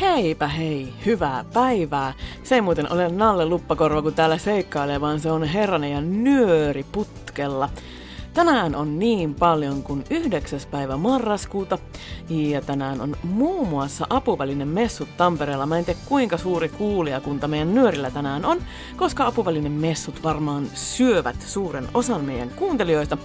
Heipä hei, hyvää päivää. Se ei muuten ole Nalle Luppakorva, kun täällä seikkailee, vaan se on herranen ja nyöri putkella. Tänään on niin paljon kuin 9. päivä marraskuuta ja tänään on muun muassa apuvälinen messut Tampereella. Mä en tiedä kuinka suuri kuulijakunta meidän nyörillä tänään on, koska apuvälinen messut varmaan syövät suuren osan meidän kuuntelijoista.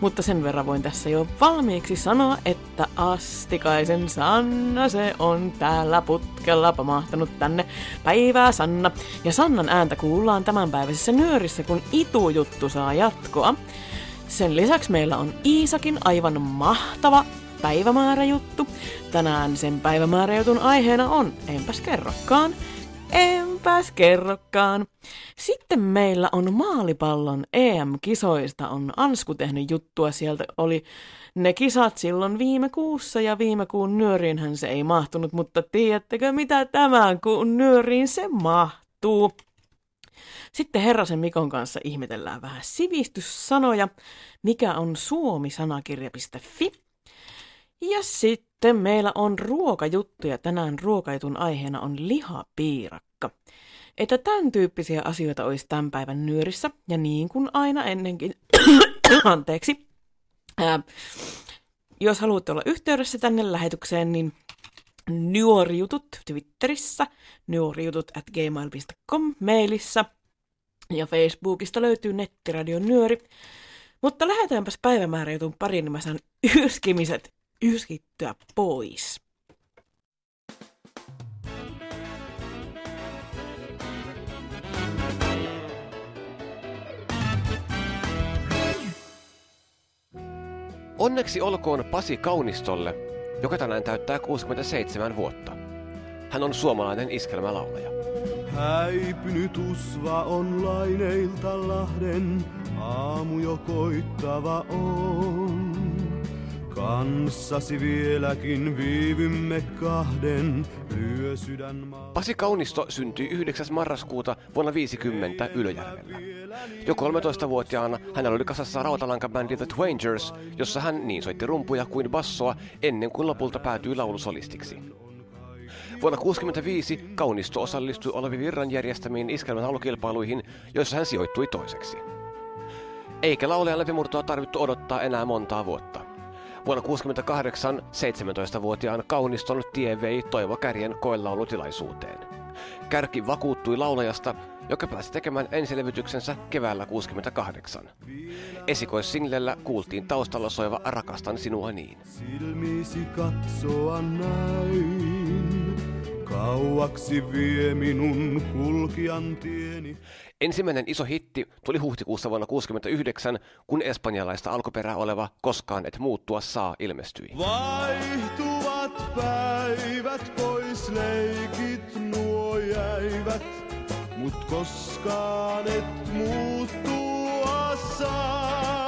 Mutta sen verran voin tässä jo valmiiksi sanoa, että Astikaisen Sanna se on täällä putkella pamahtanut tänne. Päivää Sanna. Ja Sannan ääntä kuullaan tämänpäiväisessä nyörissä, kun Itu-juttu saa jatkoa. Sen lisäksi meillä on Iisakin aivan mahtava päivämääräjuttu. Tänään sen päivämääräjutun aiheena on, enpäs kerrokaan, enpäs kerrokaan. Sitten meillä on maalipallon EM-kisoista on Ansku tehnyt juttua. Sieltä oli ne kisat silloin viime kuussa ja viime kuun nyöriinhän se ei mahtunut, mutta tiedättekö mitä tämän kuun nyöriin se mahtuu? Sitten Herrasen Mikon kanssa ihmetellään vähän sivistyssanoja, mikä on suomisanakirja.fi. Ja sitten meillä on ruokajuttuja. Tänään ruokajutun aiheena on lihapiirakka. Että tämän tyyppisiä asioita olisi tämän päivän nyörissä. Ja niin kuin aina ennenkin, anteeksi, ää, jos haluatte olla yhteydessä tänne lähetykseen, niin Nuorijutut Twitterissä, nuorijutut at gmail.com mailissa ja Facebookista löytyy nettiradio Nyöri. Mutta lähdetäänpäs päivämääräjutun pariin, niin mä saan yskimiset yskittyä pois. Onneksi olkoon Pasi Kaunistolle, joka tänään täyttää 67 vuotta. Hän on suomalainen iskelmälaulaja. Häipynyt usva on laineilta Lahden, aamu jo koittava on. Kanssasi vieläkin viivymme kahden, lyö sydän. Pasi Kaunisto syntyi 9. marraskuuta vuonna 50 Ylöjärvellä. Jo 13-vuotiaana hänellä oli kasassa rautalankabändi The Twangers, jossa hän niin soitti rumpuja kuin bassoa ennen kuin lopulta päätyi laulusolistiksi. Vuonna 1965 Kaunisto osallistui Olavi Virran järjestämiin iskelmän alukilpailuihin, joissa hän sijoittui toiseksi. Eikä laulajan läpimurtoa tarvittu odottaa enää montaa vuotta. Vuonna 1968 17-vuotiaan Kauniston tie vei Toivo Kärjen koelaulutilaisuuteen. Kärki vakuuttui laulajasta, joka pääsi tekemään ensilevytyksensä keväällä 68. Esikoissinglellä kuultiin taustalla soiva Rakastan sinua niin. Silmisi katsoa näin, kauaksi vie minun kulkijan tieni. Ensimmäinen iso hitti tuli huhtikuussa vuonna 69, kun espanjalaista alkuperää oleva Koskaan et muuttua saa ilmestyi. Vaihtuvat päivät pois leikit nuo jäivät, mut koskaan et muuttua saa.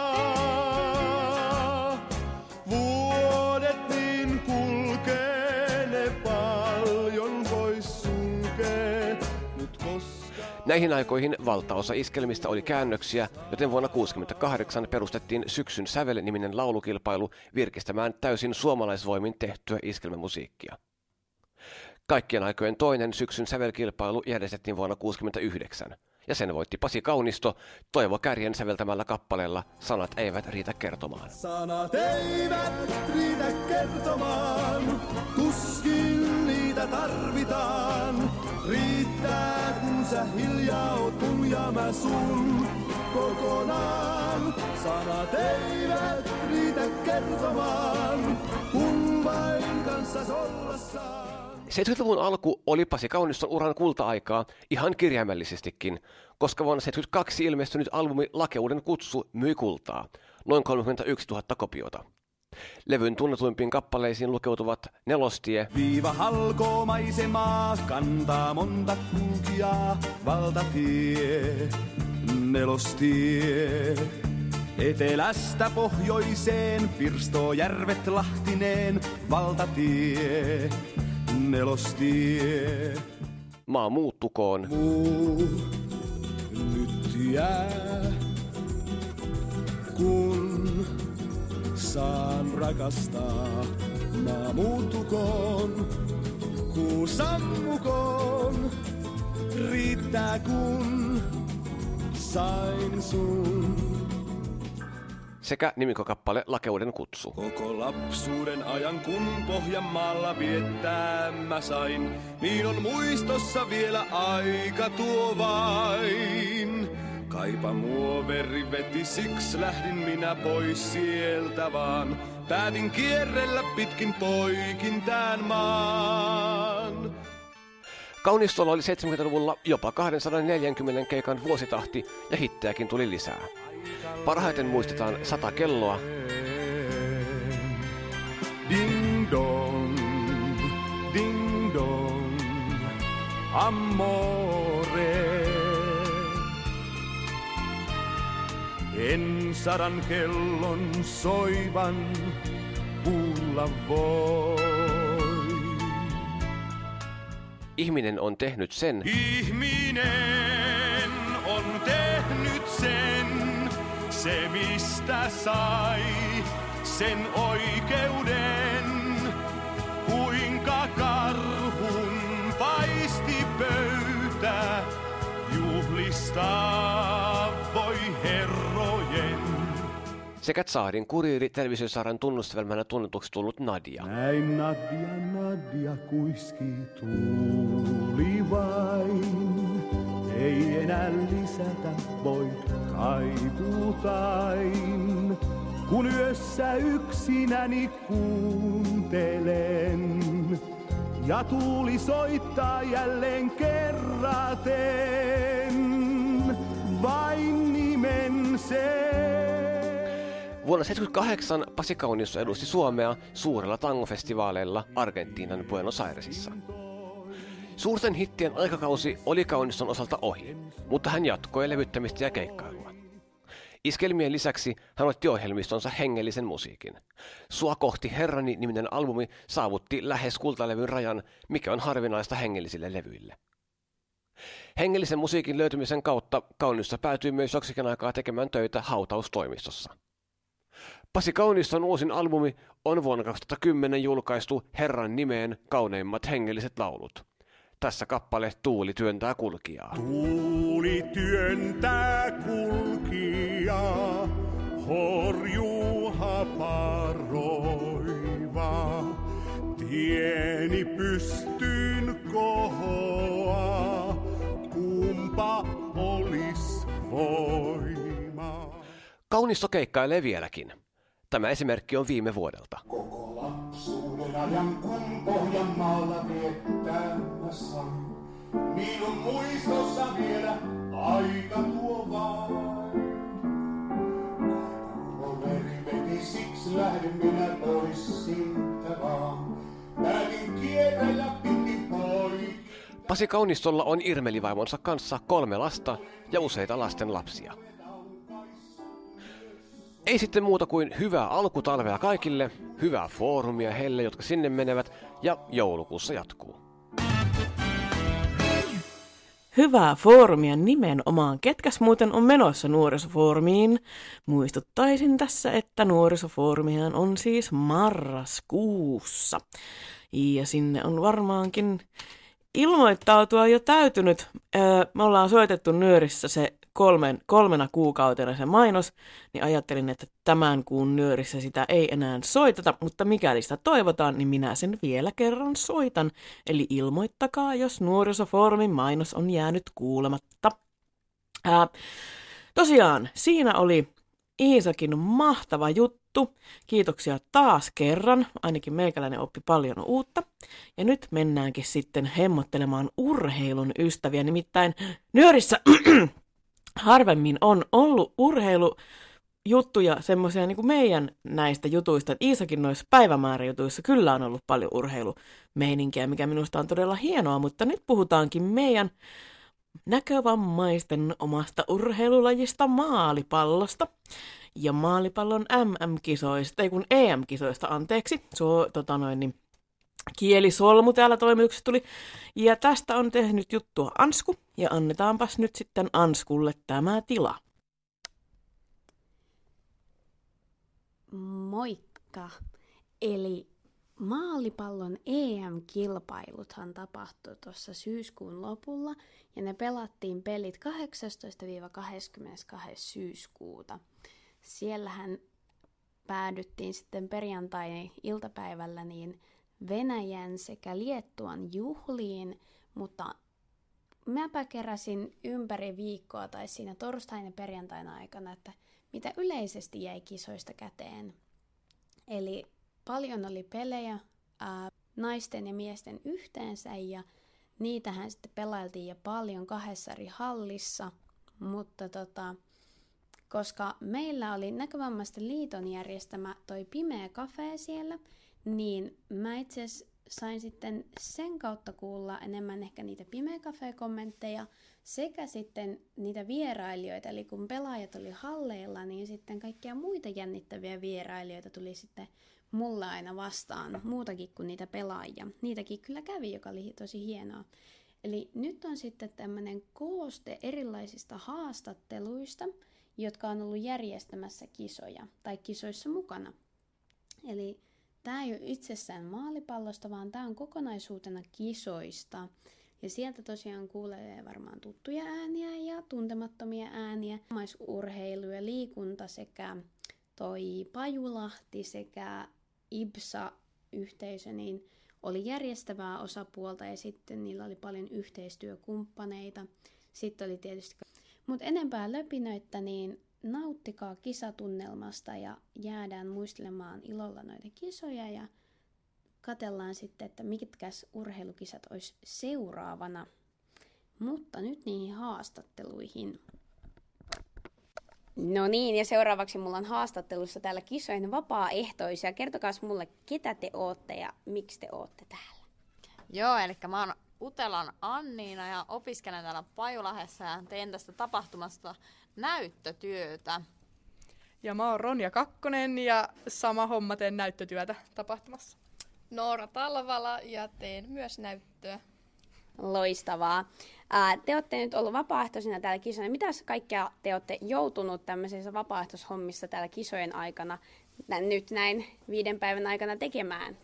Näihin aikoihin valtaosa iskelmistä oli käännöksiä, joten vuonna 1968 perustettiin Syksyn sävel-niminen laulukilpailu virkistämään täysin suomalaisvoimin tehtyä iskelmämusiikkia. Kaikkien aikojen toinen syksyn sävelkilpailu järjestettiin vuonna 1969, ja sen voitti Pasi Kaunisto Toivo Kärjen säveltämällä kappaleella Sanat eivät riitä kertomaan. Sanat eivät riitä kertomaan, tuskin niitä tarvitaan. Riittää sä hiljaa oot mun ja mä sun kokonaan. Sanat eivät riitä kertomaan, kun vain kanssas olla saan. 70-luvun alku oli Pasi Kauniston uran kulta-aikaa ihan kirjaimellisestikin, koska vuonna 72 ilmestynyt albumi Lakeuden kutsu myi kultaa, noin 31 000 kopiota. Levyn tunnetuimpiin kappaleisiin lukeutuvat Nelostie, Viiva halkoo maisemaa, kantaa monta kulkijaa, valtatie, nelostie. Etelästä pohjoiseen, pirstoo järvet lahtineen, valtatie, nelostie. Maa muuttukoon, Muu nyt jää, kun saan rakastaa. Maa muuttukoon, joku sammukoon. Riittää kun sain sun. Sekä nimikokappale Lakeuden kutsu. Koko lapsuuden ajan kun Pohjanmaalla viettää mä sain, niin on muistossa vielä aika tuo vain. Kaipa muoveri veti, siksi lähdin minä pois sieltä vaan. Päätin kierrellä pitkin poikin tän maan. Kaunistolla oli 70-luvulla jopa 240 keikan vuositahti ja hittejäkin tuli lisää. Parhaiten muistetaan sata kelloa, Ding dong, ding dong, amore. En sadan kellon soivan kuulla voi. ihminen on tehnyt sen, Ihminen on tehnyt sen, se mistä sai sen oikeuden. Kuinka karhun paisti pöytä juhlistaa sekä Tsaarin kuriiri televisiosarjan tunnustelmänä tunnetuksi tullut Nadia. Näin Nadia, Nadia kuiski tuuli vain. Ei enää lisätä voi kaiputain. Kun yössä yksinäni kuuntelen. Ja tuuli soittaa jälleen kerraten. Vain nimen sen. Vuonna 1978 Pasi Kaunisto edusti Suomea suurella tangofestivaaleilla Argentiinan Buenos Airesissa. Suurten hittien aikakausi oli Kauniston osalta ohi, mutta hän jatkoi levyttämistä ja keikkailua. Iskelmien lisäksi hän otti ohjelmistonsa hengellisen musiikin. Sua kohti Herrani niminen albumi saavutti lähes kultalevyn rajan, mikä on harvinaista hengellisille levyille. Hengellisen musiikin löytymisen kautta Kaunisto päätyi myös joksikin aikaa tekemään töitä hautaustoimistossa. Pasi Kauniston uusin albumi on vuonna 2010 julkaistu Herran nimeen kauneimmat hengelliset laulut. Tässä kappale Tuuli työntää kulkijaa. Tuuli työntää kulkijaa, horjuu haparoiva. Tieni pystyyn kohoaa, kumpa olis voima. Kaunisto keikkailee vieläkin. Tämä esimerkki on viime vuodelta. Koko lapsuuden ajan kun Pohjanmaalla viettää mä sain. Minun muistossa vielä aika tuo vain. Veti, siksi lähden minä pois vaan. Päätin poikin. Pasi Kaunistolla on Irmeli-vaimonsa kanssa kolme lasta ja useita lasten lapsia. Ei sitten muuta kuin hyvää alkutalvea kaikille, hyvää foorumia heille, jotka sinne menevät, ja joulukuussa jatkuu. Hyvää foorumia nimenomaan. Ketkäs muuten on menossa nuorisofoorumiin? Muistuttaisin tässä, että nuorisofoorumihan on siis marraskuussa. Ja sinne on varmaankin ilmoittautua jo täytynyt. Me ollaan soitettu nyörissä se kolmen, kolmena kuukautena se mainos, niin ajattelin, että tämän kuun nyörissä sitä ei enää soiteta, mutta mikäli sitä toivotaan, niin minä sen vielä kerran soitan. Eli ilmoittakaa, jos nuorisofoorumin mainos on jäänyt kuulematta. Ää, tosiaan, siinä oli Iisakin mahtava juttu. Kiitoksia taas kerran. Ainakin meikäläinen oppi paljon uutta. Ja nyt mennäänkin sitten hemmottelemaan urheilun ystäviä. Nimittäin nyörissä harvemmin on ollut urheilujuttuja, semmoisia niin kuin meidän näistä jutuista, Iisakin noissa päivämääräjutuissa kyllä on ollut paljon urheilumeininkiä, mikä minusta on todella hienoa, mutta nyt puhutaankin meidän näkövammaisten omasta urheilulajista maalipallosta. Ja maalipallon MM-kisoista, ei kun EM-kisoista, anteeksi, so, tota noin, niin kielisolmu täällä toimituksessa tuli. Ja tästä on tehnyt juttua Ansku, ja annetaanpas nyt sitten Anskulle tämä tila. Moikka! Eli maalipallon EM-kilpailuthan tapahtui tuossa syyskuun lopulla ja ne pelattiin pelit 18-22. syyskuuta. Siellähän päädyttiin sitten perjantai-iltapäivällä niin Venäjän sekä Liettuan juhliin, mutta mäpä keräsin ympäri viikkoa tai siinä torstain ja perjantaina aikana, että mitä yleisesti jäi kisoista käteen. Eli paljon oli pelejä ää, naisten ja miesten yhteensä ja niitähän sitten pelailtiin jo paljon kahdessa eri hallissa, mutta tota, koska meillä oli näkövammaisten liiton järjestämä toi pimeä kafe siellä, niin mä itse sain sitten sen kautta kuulla enemmän ehkä niitä pimeä kommentteja sekä sitten niitä vierailijoita. Eli kun pelaajat oli halleilla, niin sitten kaikkia muita jännittäviä vierailijoita tuli sitten mulle aina vastaan, muutakin kuin niitä pelaajia. Niitäkin kyllä kävi, joka oli tosi hienoa. Eli nyt on sitten tämmöinen kooste erilaisista haastatteluista, jotka on ollut järjestämässä kisoja tai kisoissa mukana. Eli tämä ei ole itsessään maalipallosta, vaan tämä on kokonaisuutena kisoista. Ja sieltä tosiaan kuulee varmaan tuttuja ääniä ja tuntemattomia ääniä, maisurheilu ja liikunta sekä toi Pajulahti sekä IBSA-yhteisö, niin oli järjestävää osapuolta ja sitten niillä oli paljon yhteistyökumppaneita. Sitten oli tietysti... Mutta enempää löpinöitä, niin nauttikaa kisatunnelmasta ja jäädään muistelemaan ilolla noita kisoja ja katellaan sitten, että mitkäs urheilukisat olisi seuraavana. Mutta nyt niihin haastatteluihin. No niin, ja seuraavaksi mulla on haastattelussa täällä kisojen vapaaehtoisia. Kertokaa mulle, ketä te ootte ja miksi te ootte täällä. Joo, eli mä oon Utelan Anniina ja opiskelen täällä Pajulahessa ja teen tästä tapahtumasta näyttötyötä. Ja mä oon Ronja Kakkonen ja sama homma teen näyttötyötä tapahtumassa. Noora Talvala ja teen myös näyttöä. Loistavaa. Te olette nyt ollut vapaaehtoisina täällä kisojen. Mitä kaikkea te olette joutunut tämmöisissä vapaaehtoishommissa täällä kisojen aikana nyt näin viiden päivän aikana tekemään?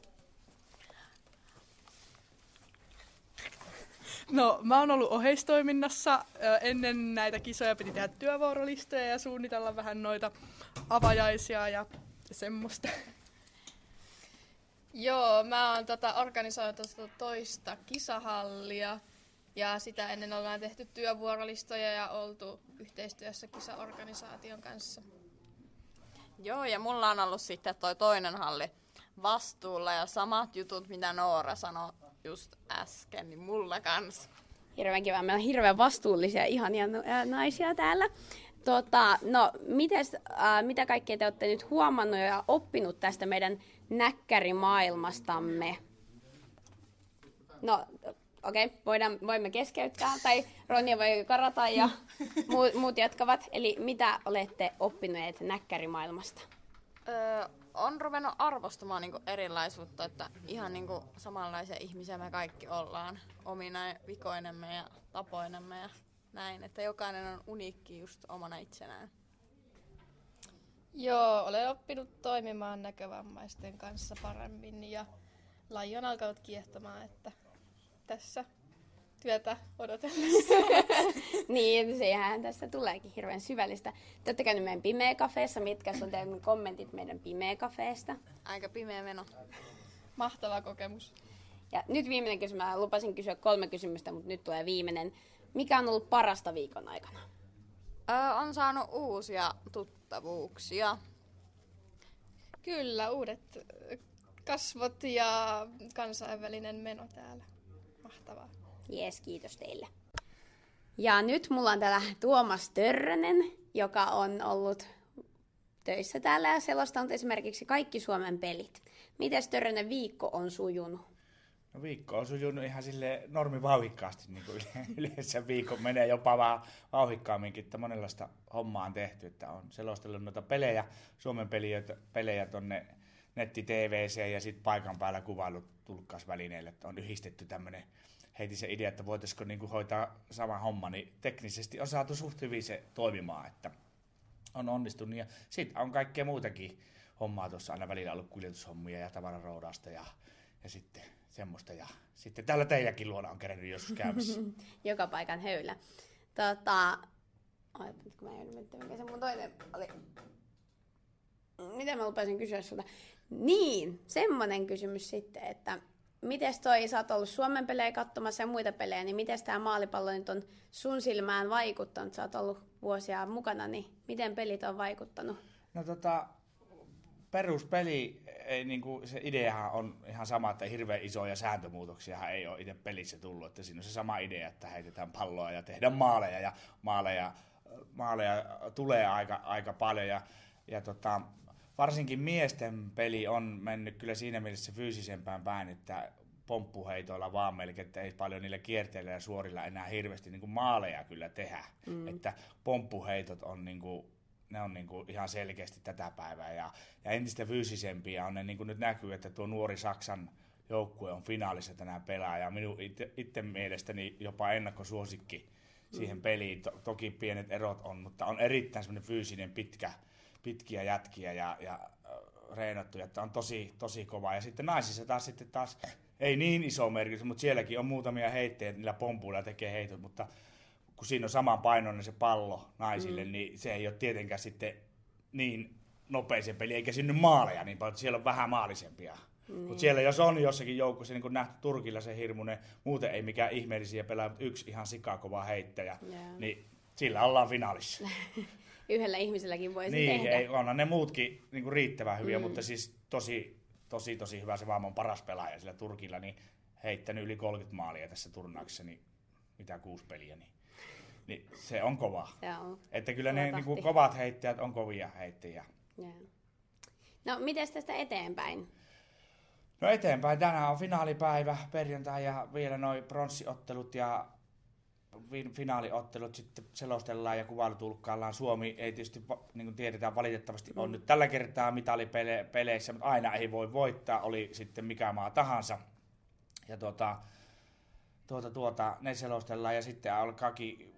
No, mä oon ollut oheistoiminnassa. Ennen näitä kisoja piti tehdä työvuorolistoja ja suunnitella vähän noita avajaisia ja semmoista. Joo, mä oon tota organisoinut toista kisahallia ja sitä ennen ollaan tehty työvuorolistoja ja oltu yhteistyössä kisaorganisaation kanssa. Joo, ja mulla on ollut sitten toi toinen halli vastuulla ja samat jutut, mitä Noora sanoi just äsken, niin mulla kans. Hirveän kiva. Meillä on hirveän vastuullisia, ihania naisia täällä. Tota, no, mites, äh, mitä kaikkea te olette nyt huomannut ja oppinut tästä meidän näkkärimaailmastamme? No, okei, okay, voidaan, voimme keskeyttää, tai Ronja voi karata ja muut, muut jatkavat. Eli mitä olette oppineet näkkärimaailmasta? Öö, on ruvennut arvostamaan niinku erilaisuutta, että ihan niinku samanlaisia ihmisiä me kaikki ollaan omina vikoinemme ja tapoinemme ja näin, että jokainen on uniikki just omana itsenään. Joo, olen oppinut toimimaan näkövammaisten kanssa paremmin ja laji on alkanut kiehtomaan, että tässä työtä odotellessa. niin, sehän tässä tuleekin hirveän syvällistä. Te olette käynyt meidän pimeä kafeessa. Mitkä on teidän kommentit meidän pimeä kafeesta? Aika pimeä meno. Mahtava kokemus. Ja nyt viimeinen kysymys. Mä lupasin kysyä kolme kysymystä, mutta nyt tulee viimeinen. Mikä on ollut parasta viikon aikana? Öö, on saanut uusia tuttavuuksia. Kyllä, uudet kasvot ja kansainvälinen meno täällä. Mahtavaa. Jees, kiitos teille. Ja nyt mulla on täällä Tuomas Törrönen, joka on ollut töissä täällä ja selostanut esimerkiksi kaikki Suomen pelit. Miten Törrönen viikko on sujunut? No viikko on sujunut ihan sille normi vauhikkaasti, niin kuin yleensä viikko menee jopa vähän vauhikkaamminkin, että monenlaista hommaa on tehty, että on selostellut noita pelejä, Suomen pelejä, pelejä tonne netti TVC ja sitten paikan päällä kuvailut tulkkausvälineille, että on yhdistetty tämmöinen heiti se idea, että voitaisiko niin kuin hoitaa sama homma, niin teknisesti on saatu suht hyvin se toimimaan, että on onnistunut. Ja sitten on kaikkea muutakin hommaa tuossa aina välillä ollut kuljetushommia ja tavararoudasta ja, ja sitten semmoista. Ja sitten täällä teidänkin luona on kerennyt joskus käymässä. Joka paikan höylä. Tota, Ai, nyt kun mä en miettiä, mikä se mun toinen oli. Mitä mä lupasin kysyä sulta? Niin, semmonen kysymys sitten, että miten toi, sä oot ollut Suomen pelejä katsomassa ja muita pelejä, niin miten tämä maalipallo nyt on sun silmään vaikuttanut? Sä oot ollut vuosia mukana, niin miten pelit on vaikuttanut? No tota, peruspeli, ei, niin kuin, se ideahan on ihan sama, että hirveän isoja sääntömuutoksia ei ole itse pelissä tullut. Että siinä on se sama idea, että heitetään palloa ja tehdään maaleja ja maaleja, maaleja tulee aika, aika paljon. Ja, ja tota, varsinkin miesten peli on mennyt kyllä siinä mielessä fyysisempään päin, että pomppuheitoilla vaan melkein, että ei paljon niillä kierteillä ja suorilla enää hirveästi niin kuin maaleja kyllä tehdä. Mm. Että pomppuheitot on niin kuin, ne on niin kuin ihan selkeästi tätä päivää ja, ja entistä fyysisempiä on ne niin kuin nyt näkyy, että tuo nuori Saksan joukkue on finaalissa tänään pelaa ja minun itse mielestäni jopa ennakkosuosikki siihen mm. peliin. To, toki pienet erot on, mutta on erittäin semmoinen fyysinen pitkä, pitkiä jätkiä ja, ja reenattu, että on tosi, tosi kova. Ja sitten naisissa taas sitten taas ei niin iso merkitys, mutta sielläkin on muutamia heittejä, niillä pompuilla tekee heitot, mutta kun siinä on saman painoinen se pallo naisille, mm. niin se ei ole tietenkään sitten niin nopea se peli, eikä sinne maaleja niin paljon, siellä on vähän maalisempia. Niin. Mutta siellä jos on jossakin joukossa, niin kuin nähty Turkilla se hirmuinen, muuten ei mikään ihmeellisiä pelaa, yksi ihan sikakova heittäjä, yeah. niin sillä ollaan finaalissa. Yhdellä ihmiselläkin voisi niin, tehdä. Ei, onhan ne muutkin niin kuin riittävän hyviä, mm. mutta siis tosi, tosi, tosi hyvä se on paras pelaaja sillä Turkilla, niin heittänyt yli 30 maalia tässä turnauksessa, niin mitä kuusi peliä, niin, niin se on kova. Se on. Että kyllä ne niin kuin, kovat heittäjät on kovia heittäjiä. Yeah. No, miten tästä eteenpäin? No eteenpäin. Tänään on finaalipäivä, perjantai ja vielä noin pronssiottelut ja finaaliottelut sitten selostellaan ja kuvailutulkkaillaan. Suomi ei tietysti, niin kuin tiedetään, valitettavasti on mm. nyt tällä kertaa mitalipeleissä, mutta aina ei voi voittaa, oli sitten mikä maa tahansa. Ja tuota, tuota, tuota, ne selostellaan ja sitten alkaakin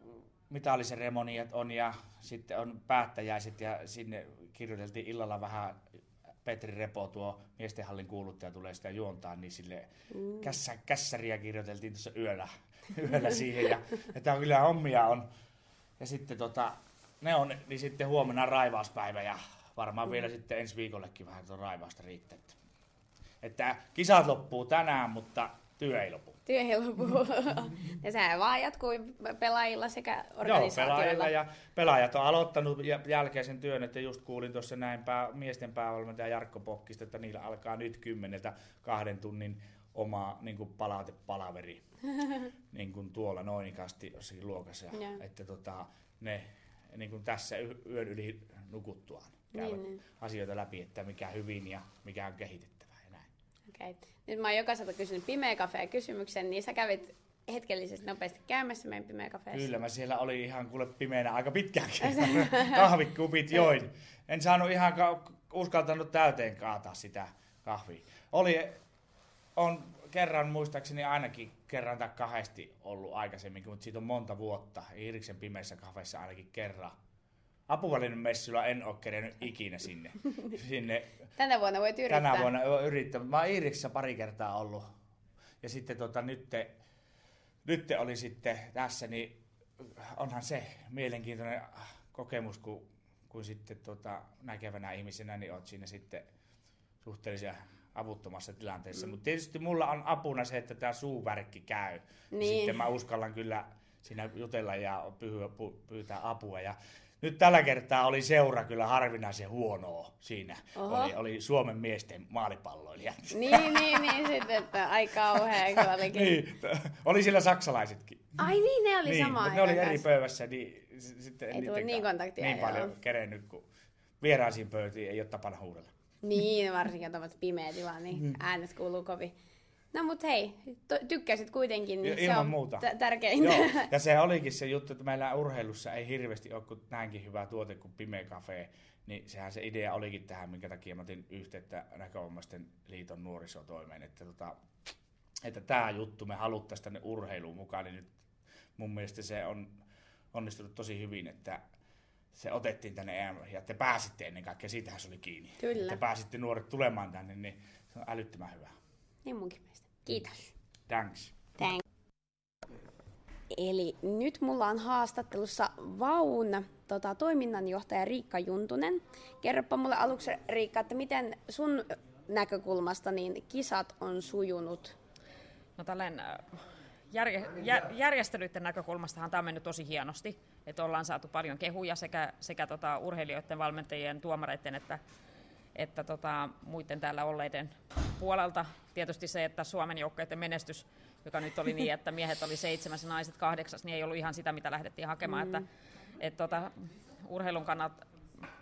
mitaliseremoniat on ja sitten on päättäjäiset ja sinne kirjoiteltiin illalla vähän Petri Repo, tuo miestenhallin kuuluttaja, tulee sitä juontaa, niin sille mm. kässä, kässäriä kirjoiteltiin tuossa yöllä, yöllä siihen. Ja, ja tämä kyllä hommia on. Ja sitten tota, ne on, niin sitten huomenna raivauspäivä ja varmaan mm. vielä sitten ensi viikollekin vähän tuon raivausta riittää. Että kisat loppuu tänään, mutta työ ei lopu. Työ lopu. ja sehän vaan jatkuu pelaajilla sekä organisaatioilla. Joo, pelaajilla ja pelaajat on aloittanut jälkeisen työn, että just kuulin tuossa näin pää, miesten päävalmentaja Jarkko Pokkista, että niillä alkaa nyt kymmeneltä kahden tunnin oma niin kuin palautepalaveri niin kuin tuolla noinikasti jossakin luokassa. Että tota, ne niin kuin tässä yön yli nukuttuaan käyvät niin, niin. asioita läpi, että mikä hyvin ja mikä on kehitetty. Okei. Okay. Nyt mä oon jokaiselta kysynyt Pimeä Cafe kysymyksen, niin sä kävit hetkellisesti nopeasti käymässä meidän Pimeä Cafeessa. Kyllä, mä siellä oli ihan kuule pimeänä aika pitkäänkin. Kahvikupit join. En saanut ihan ka- uskaltanut täyteen kaataa sitä kahvia. Oli, on kerran muistaakseni ainakin kerran tai kahdesti ollut aikaisemmin, mutta siitä on monta vuotta. Iriksen pimeässä kafeessa ainakin kerran Apuvallinen messuilla en ole kerennyt ikinä sinne. sinne. Tänä vuonna voit yrittää. Tänä vuonna yrittää. Mä oon Iiriksessä pari kertaa ollut. Ja sitten tota, nyt, nyt oli sitten tässä, niin onhan se mielenkiintoinen kokemus, kun, kun sitten tota, näkevänä ihmisenä niin oot siinä sitten suhteellisen avuttomassa tilanteessa. Mm. Mutta tietysti mulla on apuna se, että tämä suuvärkki käy. Niin. Sitten mä uskallan kyllä siinä jutella ja pyytää apua. Ja nyt tällä kertaa oli seura kyllä harvinaisen huonoa siinä. Oli, oli Suomen miesten maalipalloilijat. Niin, niin, niin, sitten, että aika kauhea olikin. niin, oli siellä saksalaisetkin. Ai niin, ne oli niin, sama ne oli eri pöydässä, niin sitten ei tullut niin kontaktia. Niin paljon joo. kerennyt, kun vieraisiin pöytiin ei ole tapana huudella. Niin, varsinkin tuommoiset pimeä tila, niin mm. äänet kuuluu kovin. No mut hei, tykkäsit kuitenkin, niin Ilman se on muuta. T- tärkeintä. Joo. Ja se olikin se juttu, että meillä urheilussa ei hirveästi ole kuin näinkin hyvä tuote kuin Pimeä Cafe. Niin sehän se idea olikin tähän, minkä takia mä otin yhteyttä Näkövammaisten liiton nuorisotoimeen. Että, tota, että tämä juttu me haluttaisiin tänne urheiluun mukaan, niin nyt mun mielestä se on onnistunut tosi hyvin, että se otettiin tänne EM, ja te pääsitte ennen kaikkea, siitähän se oli kiinni. Kyllä. Te pääsitte nuoret tulemaan tänne, niin se on älyttömän hyvä. Niin munkin mielestä. Kiitos. Thanks. Thank. Eli nyt mulla on haastattelussa Vaun tota, toiminnanjohtaja Riikka Juntunen. Kerropa mulle aluksi Riikka, että miten sun näkökulmasta niin kisat on sujunut? No tällainen äh, järje, jär, järjestelyiden näkökulmastahan tämä on mennyt tosi hienosti, että ollaan saatu paljon kehuja sekä, sekä tota, urheilijoiden, valmentajien, tuomareiden että, että tota, muiden täällä olleiden puolelta. Tietysti se, että Suomen joukkueiden menestys, joka nyt oli niin, että miehet oli seitsemäs ja naiset kahdeksas, niin ei ollut ihan sitä, mitä lähdettiin hakemaan. Mm. Että, et, tota, urheilun kannalta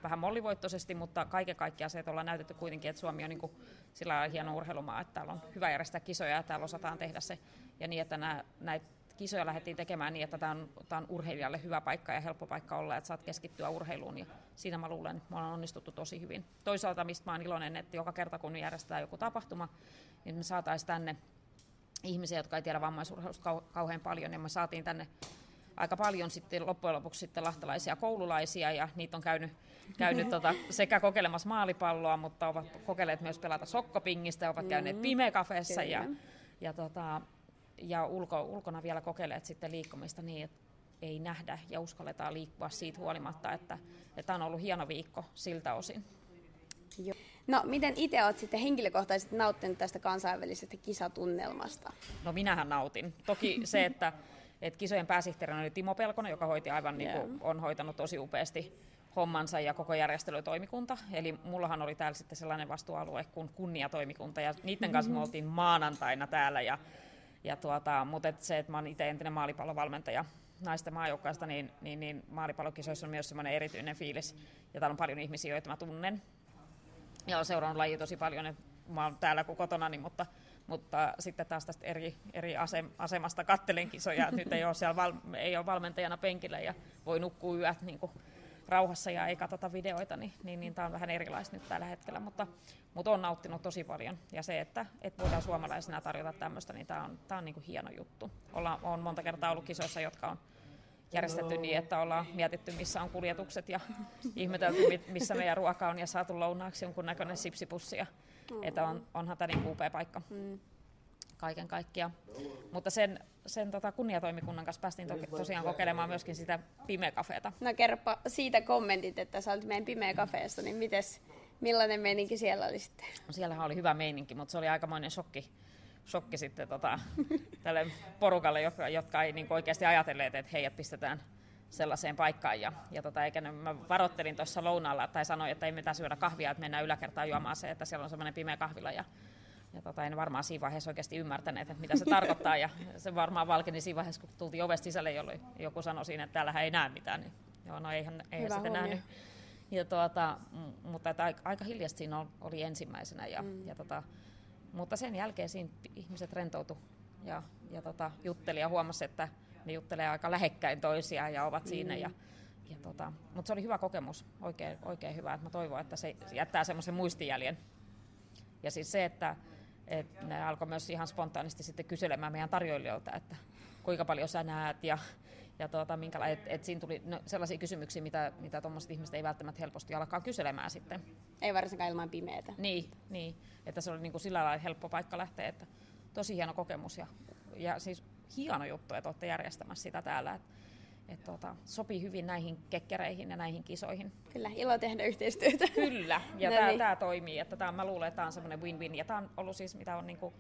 vähän mollivoittoisesti, mutta kaiken kaikkiaan se, että ollaan näytetty kuitenkin, että Suomi on niin kuin sillä hieno urheilumaa, että täällä on hyvä järjestää kisoja ja täällä osataan tehdä se. Ja niin, että nämä, näitä kisoja lähdettiin tekemään niin, että tämä on, tämä on urheilijalle hyvä paikka ja helppo paikka olla, että saat keskittyä urheiluun ja siinä mä luulen, että me ollaan onnistuttu tosi hyvin. Toisaalta, mistä mä olen iloinen, että joka kerta kun järjestetään joku tapahtuma, niin me saataisiin tänne ihmisiä, jotka ei tiedä vammaisurheilusta kauhean paljon, niin me saatiin tänne aika paljon sitten loppujen lopuksi sitten lahtelaisia koululaisia ja niitä on käynyt, käynyt tota, sekä kokeilemassa maalipalloa, mutta ovat kokeilleet myös pelata sokkopingistä, ovat käyneet mm, pimekafeessa ja, ja, tota, ja ulko, ulkona vielä kokeileet sitten liikkumista niin, että ei nähdä ja uskalletaan liikkua siitä huolimatta, että, että on ollut hieno viikko siltä osin. Joo. No, miten itse olet sitten henkilökohtaisesti nauttinut tästä kansainvälisestä kisatunnelmasta? No minähän nautin. Toki se, että et kisojen pääsihteerinä oli Timo Pelkonen, joka hoiti aivan yeah. niin kuin, on hoitanut tosi upeasti hommansa ja koko järjestelytoimikunta. Eli mullahan oli täällä sitten sellainen vastuualue kuin kunniatoimikunta ja niiden kanssa me mm-hmm. oltiin maanantaina täällä. Ja, ja tuota, mutta et se, että mä oon itse entinen maalipallovalmentaja naisten maajoukkaista, niin, niin, niin maalipallokisoissa on myös semmoinen erityinen fiilis. Ja täällä on paljon ihmisiä, joita mä tunnen. Ja olen seurannut lajia tosi paljon, että mä oon täällä kuin kotona, niin, mutta mutta sitten taas tästä eri, eri asemasta kattelen kisoja, nyt ei ole, siellä val, ei ole valmentajana penkillä ja voi nukkua yöt niin kuin rauhassa ja ei katsota videoita, niin, niin, niin tämä on vähän erilaista nyt tällä hetkellä, mutta, mutta on nauttinut tosi paljon. Ja se, että, että voidaan suomalaisena tarjota tämmöistä, niin tämä on, tämä on niin kuin hieno juttu. Olla, on monta kertaa ollut kisoissa, jotka on järjestetty niin, että ollaan mietitty, missä on kuljetukset ja ihmetelty, missä meidän ruoka on ja saatu lounaaksi jonkun näköinen sipsipussi. Ja, mm. Että on, onhan tämä niin upea paikka. Mm kaiken kaikkiaan. Mutta sen, sen tota kunniatoimikunnan kanssa päästiin to, tosiaan kokeilemaan myöskin sitä pimeä-kafeeta. No kerropa siitä kommentit, että sä olit meidän pimeä kafeessa, niin mites, millainen meininki siellä oli sitten? No siellähän oli hyvä meininki, mutta se oli aikamoinen shokki, shokki sitten tota, tälle porukalle, jotka, jotka ei niin oikeasti ajatelleet, että heidät pistetään sellaiseen paikkaan. Ja, ja tota, eikä ne, mä varoittelin tuossa lounaalla tai sanoin, että ei mitään syödä kahvia, että mennään yläkertaan juomaan se, että siellä on semmoinen pimeä kahvila. Ja, ja tota, en varmaan siinä vaiheessa oikeasti ymmärtäneet, että mitä se tarkoittaa. Ja se varmaan valkeni siinä vaiheessa, kun tultiin ovesta sisälle, jolloin joku sanoi siinä, että täällähän ei näe mitään. Niin, joo, no eihän, eihän sitä nähnyt. Ja tuota, mutta että aika, aika hiljaisesti siinä oli ensimmäisenä. Ja, mm. ja tota, mutta sen jälkeen siinä ihmiset rentoutu ja, ja tota, jutteli ja huomasi, että ne juttelee aika lähekkäin toisiaan ja ovat mm. siinä. Ja, ja tota, mutta se oli hyvä kokemus, oikein, oikein hyvä. Että mä toivon, että se jättää semmoisen muistijäljen. Ja siis se, että et ne alkoi myös ihan spontaanisti sitten kyselemään meidän tarjoilijoilta, että kuinka paljon sä näet ja, ja tuota, minkäla- et, et siinä tuli no, sellaisia kysymyksiä, mitä, mitä tuommoiset ihmiset ei välttämättä helposti alkaa kyselemään sitten. Ei varsinkaan ilman pimeätä. Niin, niin että se oli niin kuin sillä lailla helppo paikka lähteä, että tosi hieno kokemus ja, ja siis hieno juttu, että olette järjestämässä sitä täällä. Että et tota, sopii hyvin näihin kekkereihin ja näihin kisoihin. Kyllä, ilo tehdä yhteistyötä. Kyllä, ja no tämä niin. toimii. Että tää, mä luulen, että tämä on semmoinen win-win. Ja tämä on ollut siis, mitä on niinku,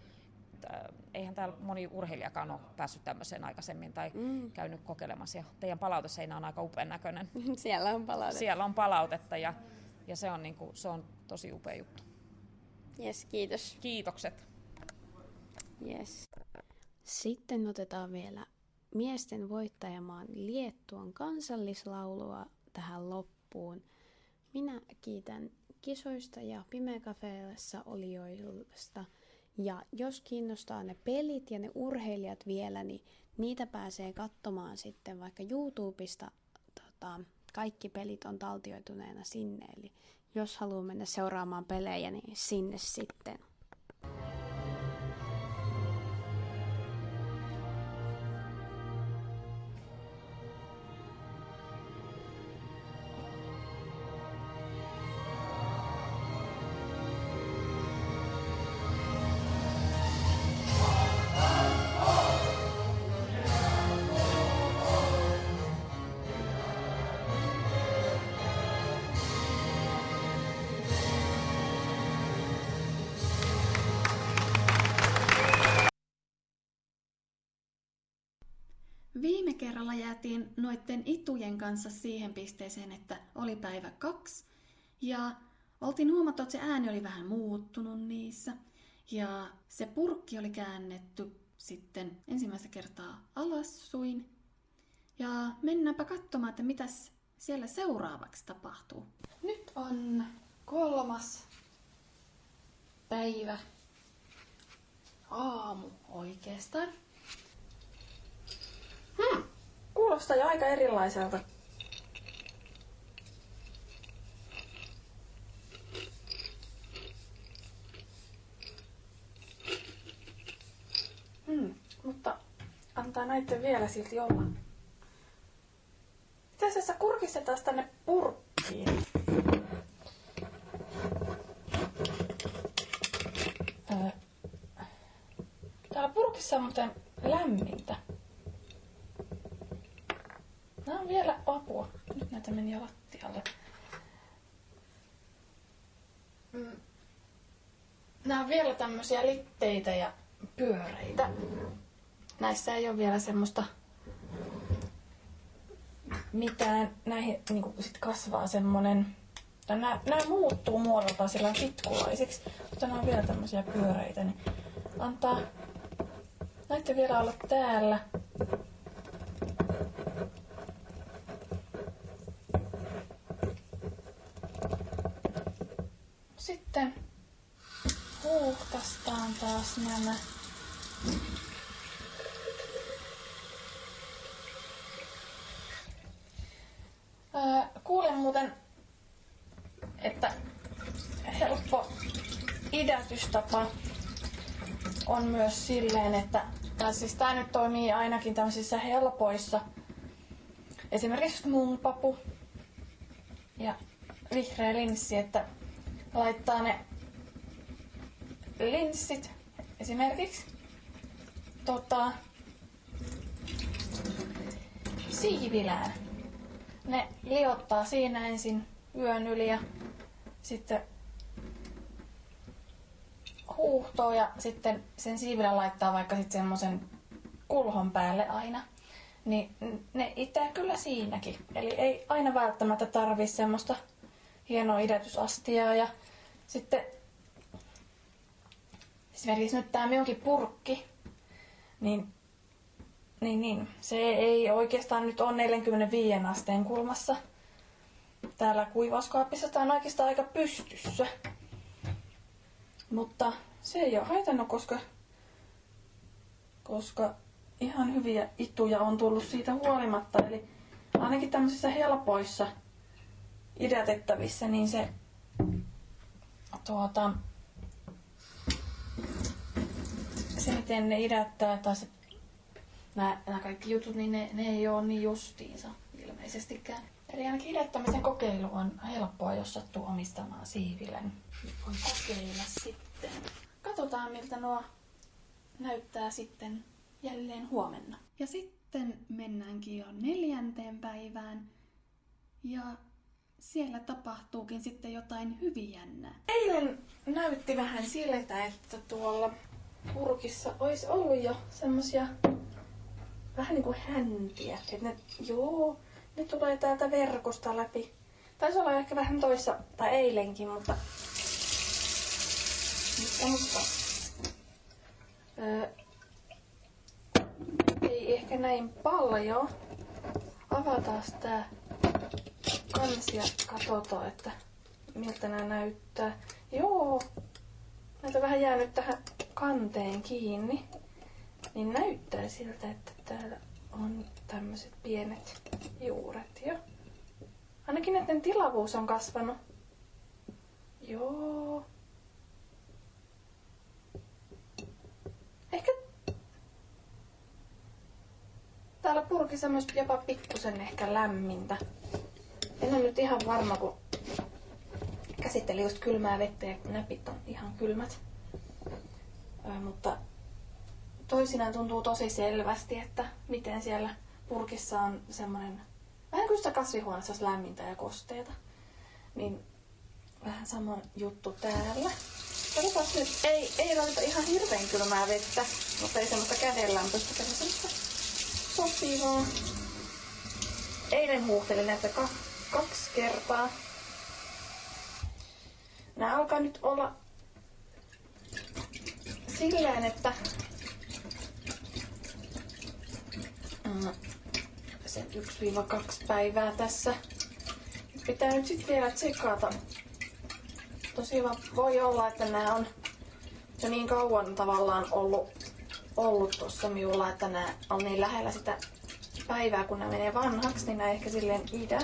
eihän täällä moni urheilijakaan ole päässyt tämmöiseen aikaisemmin tai mm. käynyt kokeilemassa. Ja teidän palauteseinä on aika upean näköinen. Siellä on palautetta. Siellä on palautetta ja, ja se, on niinku, se on tosi upea juttu. Yes, kiitos. Kiitokset. Yes. Sitten otetaan vielä miesten voittajamaan Liettuan kansallislaulua tähän loppuun. Minä kiitän kisoista ja Pimeäkafeessa olijoista. Ja jos kiinnostaa ne pelit ja ne urheilijat vielä, niin niitä pääsee katsomaan sitten vaikka YouTubesta. Tota, kaikki pelit on taltioituneena sinne, eli jos haluaa mennä seuraamaan pelejä, niin sinne sitten. Viime kerralla jäätiin noitten itujen kanssa siihen pisteeseen, että oli päivä kaksi. Ja oltiin huomattu, että se ääni oli vähän muuttunut niissä. Ja se purkki oli käännetty sitten ensimmäistä kertaa alassuin. Ja mennäänpä katsomaan, että mitäs siellä seuraavaksi tapahtuu. Nyt on kolmas päivä. Aamu oikeastaan. Hmm, kuulostaa jo aika erilaiselta. Hmm, mutta antaa näitä vielä silti olla. Itse asiassa kurkistetaan tänne purkkiin. Täällä purkissa on muuten lämmintä. On vielä apua. Nyt näitä meni lattialle. Mm. Nämä on vielä tämmöisiä litteitä ja pyöreitä. Näissä ei ole vielä semmoista mitään. Näihin niin sit kasvaa semmonen nämä, nämä muuttuu muodoltaan sillä pitkulaisiksi, mutta nämä on vielä tämmöisiä pyöreitä, niin antaa näitä vielä olla täällä. Sitten huuhtastaan taas nämä. Öö, kuulen muuten, että helppo idätystapa on myös silleen, että tai siis tämä nyt toimii ainakin tämmöisissä helpoissa. Esimerkiksi muunpapu ja vihreä linssi, että laittaa ne linssit esimerkiksi tota, siivilään. Ne liottaa siinä ensin yön yli ja sitten huuhtoo ja sitten sen siivilän laittaa vaikka sitten semmoisen kulhon päälle aina. Niin ne itää kyllä siinäkin. Eli ei aina välttämättä tarvi semmoista hienoa idätysastiaa. Ja sitten esimerkiksi nyt tämä minunkin purkki, niin, niin, niin se ei oikeastaan nyt ole 45 asteen kulmassa. Täällä kuivauskaapissa tämä on oikeastaan aika pystyssä. Mutta se ei ole haitannut, koska, koska ihan hyviä ituja on tullut siitä huolimatta. Eli ainakin tämmöisissä helpoissa idätettävissä, niin se tuota, se miten ne idättää tai se, nämä, kaikki jutut, niin ne, ne ei ole niin justiinsa ilmeisestikään. Eli ainakin idättämisen kokeilu on helppoa, jos sattuu omistamaan siivilen. Voi kokeilla sitten. Katsotaan, miltä nuo näyttää sitten jälleen huomenna. Ja sitten mennäänkin jo neljänteen päivään. Ja siellä tapahtuukin sitten jotain hyvin jännää. Eilen näytti vähän siltä, että tuolla purkissa olisi ollut jo semmosia vähän niin kuin häntiä. Että ne, joo, ne tulee täältä verkosta läpi. Taisi olla ehkä vähän toissa, tai eilenkin, mutta... Mutta, mutta öö, ei ehkä näin paljon. Avataan tää kansi ja katsotaan, että miltä nämä näyttää. Joo, näitä vähän jäänyt tähän kanteen kiinni. Niin näyttää siltä, että täällä on tämmöiset pienet juuret jo. Ainakin näiden tilavuus on kasvanut. Joo. Ehkä täällä purkissa myös jopa pikkusen ehkä lämmintä. En ole nyt ihan varma, kun käsitteli just kylmää vettä ja näpit on ihan kylmät. Ö, mutta toisinaan tuntuu tosi selvästi, että miten siellä purkissa on semmoinen, vähän kuin sitä kasvihuoneessa lämmintä ja kosteita. Niin vähän sama juttu täällä. Katsotaan nyt, ei, ei laita ihan hirveän kylmää vettä, mutta ei semmoista kädenlämpöistä, semmoista sopivaa. Eilen huuhtelin näitä kaksi kertaa. Nämä alkaa nyt olla silleen, että mm, sen 1-2 päivää tässä. Pitää nyt sitten vielä tsekata. Tosiaan voi olla, että nämä on jo niin kauan tavallaan ollut, ollut tuossa minulla, että nämä on niin lähellä sitä päivää, kun nämä menee vanhaksi, niin nämä ehkä silleen idä.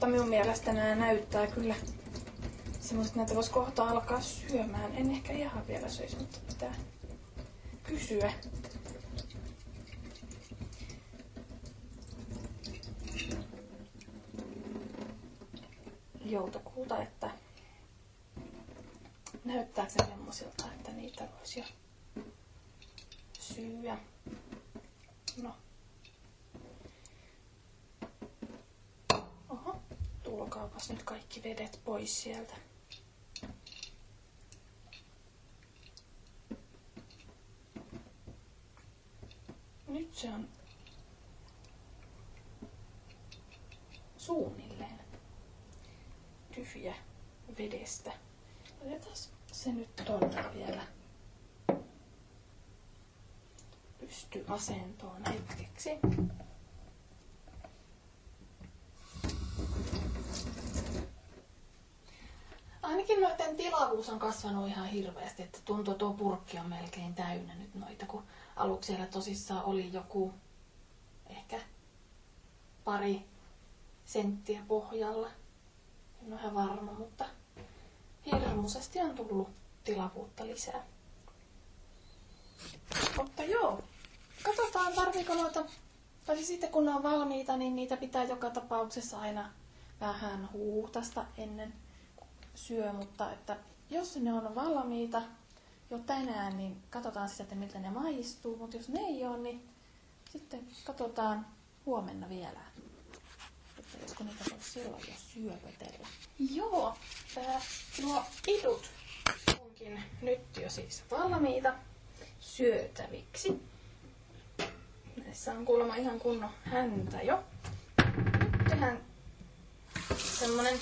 Mutta minun mielestä nämä näyttää kyllä semmoiset, näitä voisi kohta alkaa syömään. En ehkä ihan vielä söisi, mutta pitää kysyä. Joulukuuta, että näyttääkö se semmoisilta, että niitä voisi jo syödä. No. Oho, tulkaapas nyt kaikki vedet pois sieltä. Nyt se on suunnilleen tyhjä vedestä. Otetaan se nyt tonne vielä pystyasentoon hetkeksi. Ainakin noiden tilavuus on kasvanut ihan hirveästi, että tuntuu, tuo purkki on melkein täynnä nyt noita, kun aluksi siellä tosissaan oli joku ehkä pari senttiä pohjalla. En ole ihan varma, mutta hirmuisesti on tullut tilavuutta lisää. Mutta joo, katsotaan tarviiko noita, tai sitten kun ne on valmiita, niin niitä pitää joka tapauksessa aina vähän huuhtasta ennen syö, mutta että jos ne on valmiita jo tänään, niin katsotaan sitten, että miltä ne maistuu, mutta jos ne ei ole, niin sitten katsotaan huomenna vielä, että josko niitä voi silloin jo syöpötellä. Joo, tää, nuo idut onkin nyt jo siis valmiita syötäviksi. Näissä on kuulemma ihan kunnon häntä jo. Nyt tehdään semmonen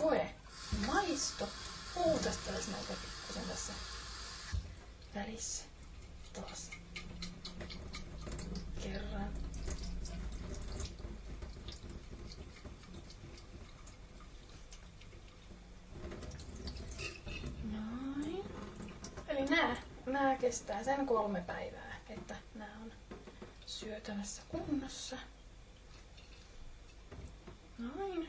koe maisto. Puutastaisi näitä pikkusen tässä välissä. Taas kerran. Noin. Eli nää, nää kestää sen kolme päivää, että nää on syötävässä kunnossa. Noin.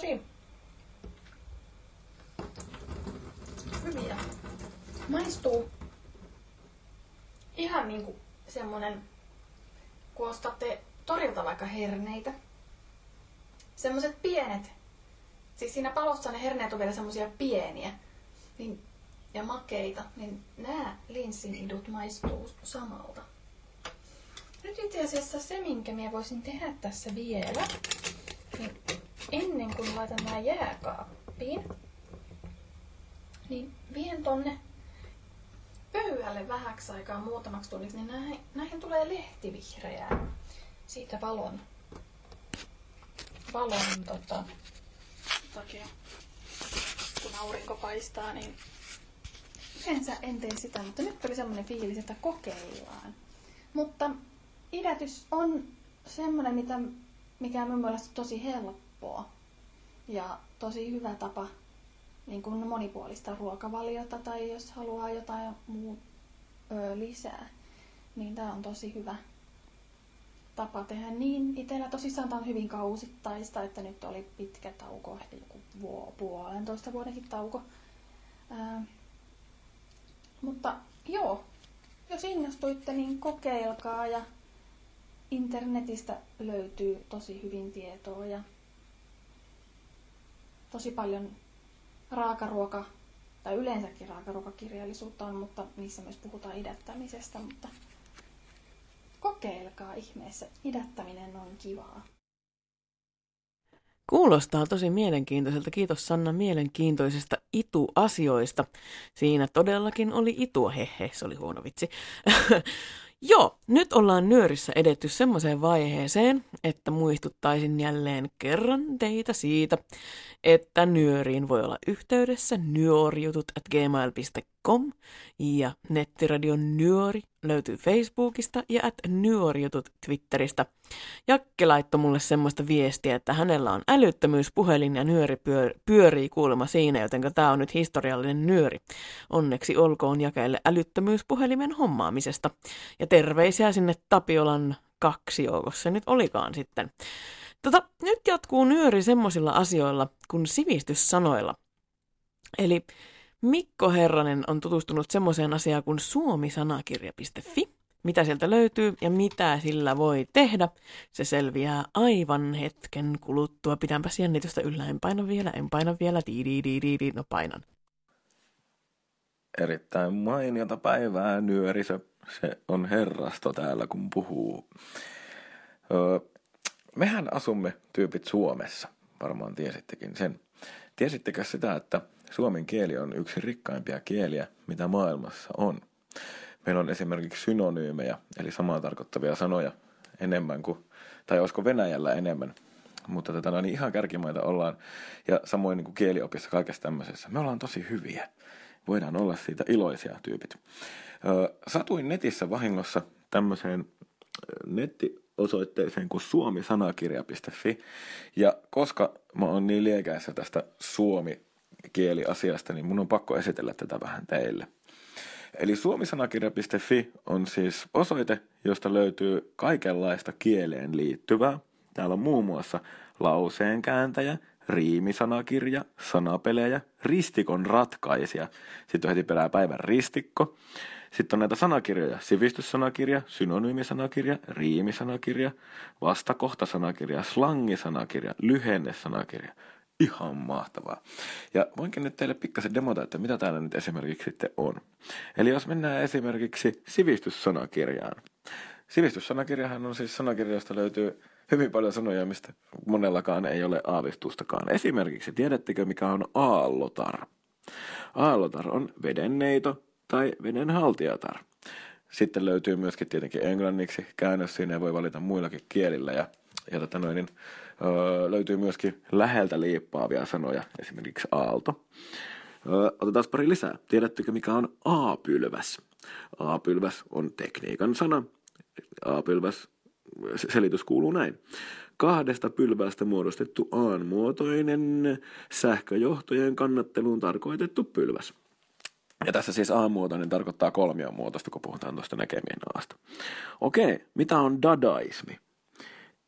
Tosi hyviä. Maistuu ihan niinku semmonen, kun ostatte torilta vaikka herneitä. Semmoset pienet, siis siinä palossa ne herneet on vielä semmosia pieniä niin, ja makeita, niin nämä linssin idut maistuu samalta. Nyt itse asiassa se, minkä minä voisin tehdä tässä vielä, ennen kuin laitan nämä jääkaappiin, niin vien tonne pöydälle vähäksi aikaa muutamaksi tunniksi, niin näihin, näihin tulee lehtivihreää siitä valon, valon tota, takia. Kun aurinko paistaa, niin yleensä en tee sitä, mutta nyt oli semmoinen fiilis, että kokeillaan. Mutta idätys on semmoinen, mitä, mikä on mun mielestä tosi helppoa ja tosi hyvä tapa niin kuin monipuolista ruokavaliota tai jos haluaa jotain muu, ö, lisää. Niin tämä on tosi hyvä tapa tehdä niin. Itellä tosissaan tämä on hyvin kausittaista, että nyt oli pitkä tauko, ehkä joku vuo, puolentoista vuodenkin tauko. Ää, mutta joo, jos innostuitte, niin kokeilkaa ja internetistä löytyy tosi hyvin tietoa ja tosi paljon raakaruoka tai yleensäkin raakaruokakirjallisuutta on, mutta niissä myös puhutaan idättämisestä, mutta kokeilkaa ihmeessä. Idättäminen on kivaa. Kuulostaa tosi mielenkiintoiselta. Kiitos Sanna mielenkiintoisista itu-asioista. Siinä todellakin oli itua. Hehe, se oli huono vitsi. Joo, nyt ollaan nyörissä edetty semmoiseen vaiheeseen, että muistuttaisin jälleen kerran teitä siitä, että nyöriin voi olla yhteydessä nyörijutut at ja nettiradion nyöri löytyy Facebookista ja at nyörijutut Twitteristä. Jakke laittoi mulle semmoista viestiä, että hänellä on älyttömyyspuhelin ja nyöri pyör- pyörii kuulemma siinä, joten tämä on nyt historiallinen nyöri. Onneksi olkoon jakeelle älyttömyyspuhelimen hommaamisesta. Ja terveisiä sinne Tapiolan kaksi joukossa nyt olikaan sitten. Tota, nyt jatkuu nyöri semmoisilla asioilla kuin sivistyssanoilla. Eli Mikko Herranen on tutustunut semmoiseen asiaan kuin suomisanakirja.fi. Mitä sieltä löytyy ja mitä sillä voi tehdä, se selviää aivan hetken kuluttua. Pidänpäs jännitystä yllä, en paina vielä, en paina vielä, di no painan. Erittäin mainiota päivää, nyörisö. Se on herrasto täällä, kun puhuu. Öö, mehän asumme tyypit Suomessa, varmaan tiesittekin sen. Tiesittekö sitä, että suomen kieli on yksi rikkaimpia kieliä, mitä maailmassa on? Meillä on esimerkiksi synonyymejä, eli samaa tarkoittavia sanoja enemmän kuin, tai olisiko Venäjällä enemmän, mutta tätä, no niin ihan kärkimaita ollaan, ja samoin niin kuin kieliopissa kaikessa tämmöisessä. Me ollaan tosi hyviä. Voidaan olla siitä iloisia tyypit. Satuin netissä vahingossa tämmöiseen nettiosoitteeseen kuin suomisanakirja.fi. Ja koska mä oon niin liekäissä tästä suomi-kieliasiasta, niin mun on pakko esitellä tätä vähän teille. Eli suomisanakirja.fi on siis osoite, josta löytyy kaikenlaista kieleen liittyvää. Täällä on muun muassa lauseen kääntäjä, riimisanakirja, sanapelejä, ristikon ratkaisija. Sitten on heti perää päivän ristikko. Sitten on näitä sanakirjoja, sivistyssanakirja, synonyymisanakirja, riimisanakirja, vastakohtasanakirja, slangisanakirja, lyhennesanakirja. Ihan mahtavaa. Ja voinkin nyt teille pikkasen demota, että mitä täällä nyt esimerkiksi sitten on. Eli jos mennään esimerkiksi sivistyssanakirjaan. Sivistyssanakirjahan on siis sanakirja, josta löytyy hyvin paljon sanoja, mistä monellakaan ei ole aavistustakaan. Esimerkiksi, tiedättekö mikä on aallotar? Aallotar on vedenneito tai vedenhaltijatar. Sitten löytyy myöskin tietenkin englanniksi käännös, siinä voi valita muillakin kielillä ja, ja tota noin, niin, öö, löytyy myöskin läheltä liippaavia sanoja, esimerkiksi aalto. Öö, otetaan pari lisää. Tiedättekö mikä on A-pylväs? A-pylväs on tekniikan sana. A-pylväs selitys kuuluu näin. Kahdesta pylvästä muodostettu A-muotoinen sähköjohtojen kannatteluun tarkoitettu pylväs. Ja tässä siis A-muotoinen tarkoittaa kolmion muotoista, kun puhutaan tuosta näkemien aasta. Okei, mitä on dadaismi?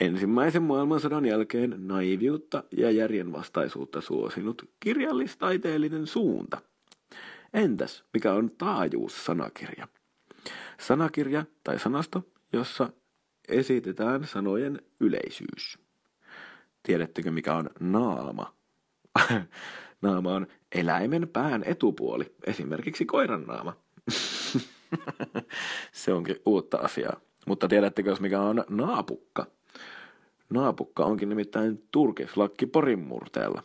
Ensimmäisen maailmansodan jälkeen naiviutta ja järjenvastaisuutta suosinut kirjallistaiteellinen suunta. Entäs mikä on taajuussanakirja? Sanakirja tai sanasto, jossa esitetään sanojen yleisyys. Tiedättekö mikä on naama? naama on eläimen pään etupuoli, esimerkiksi koiran naama. Se onkin uutta asiaa. Mutta tiedättekö mikä on naapukka? Naapukka onkin nimittäin turkislakki porinmurteella.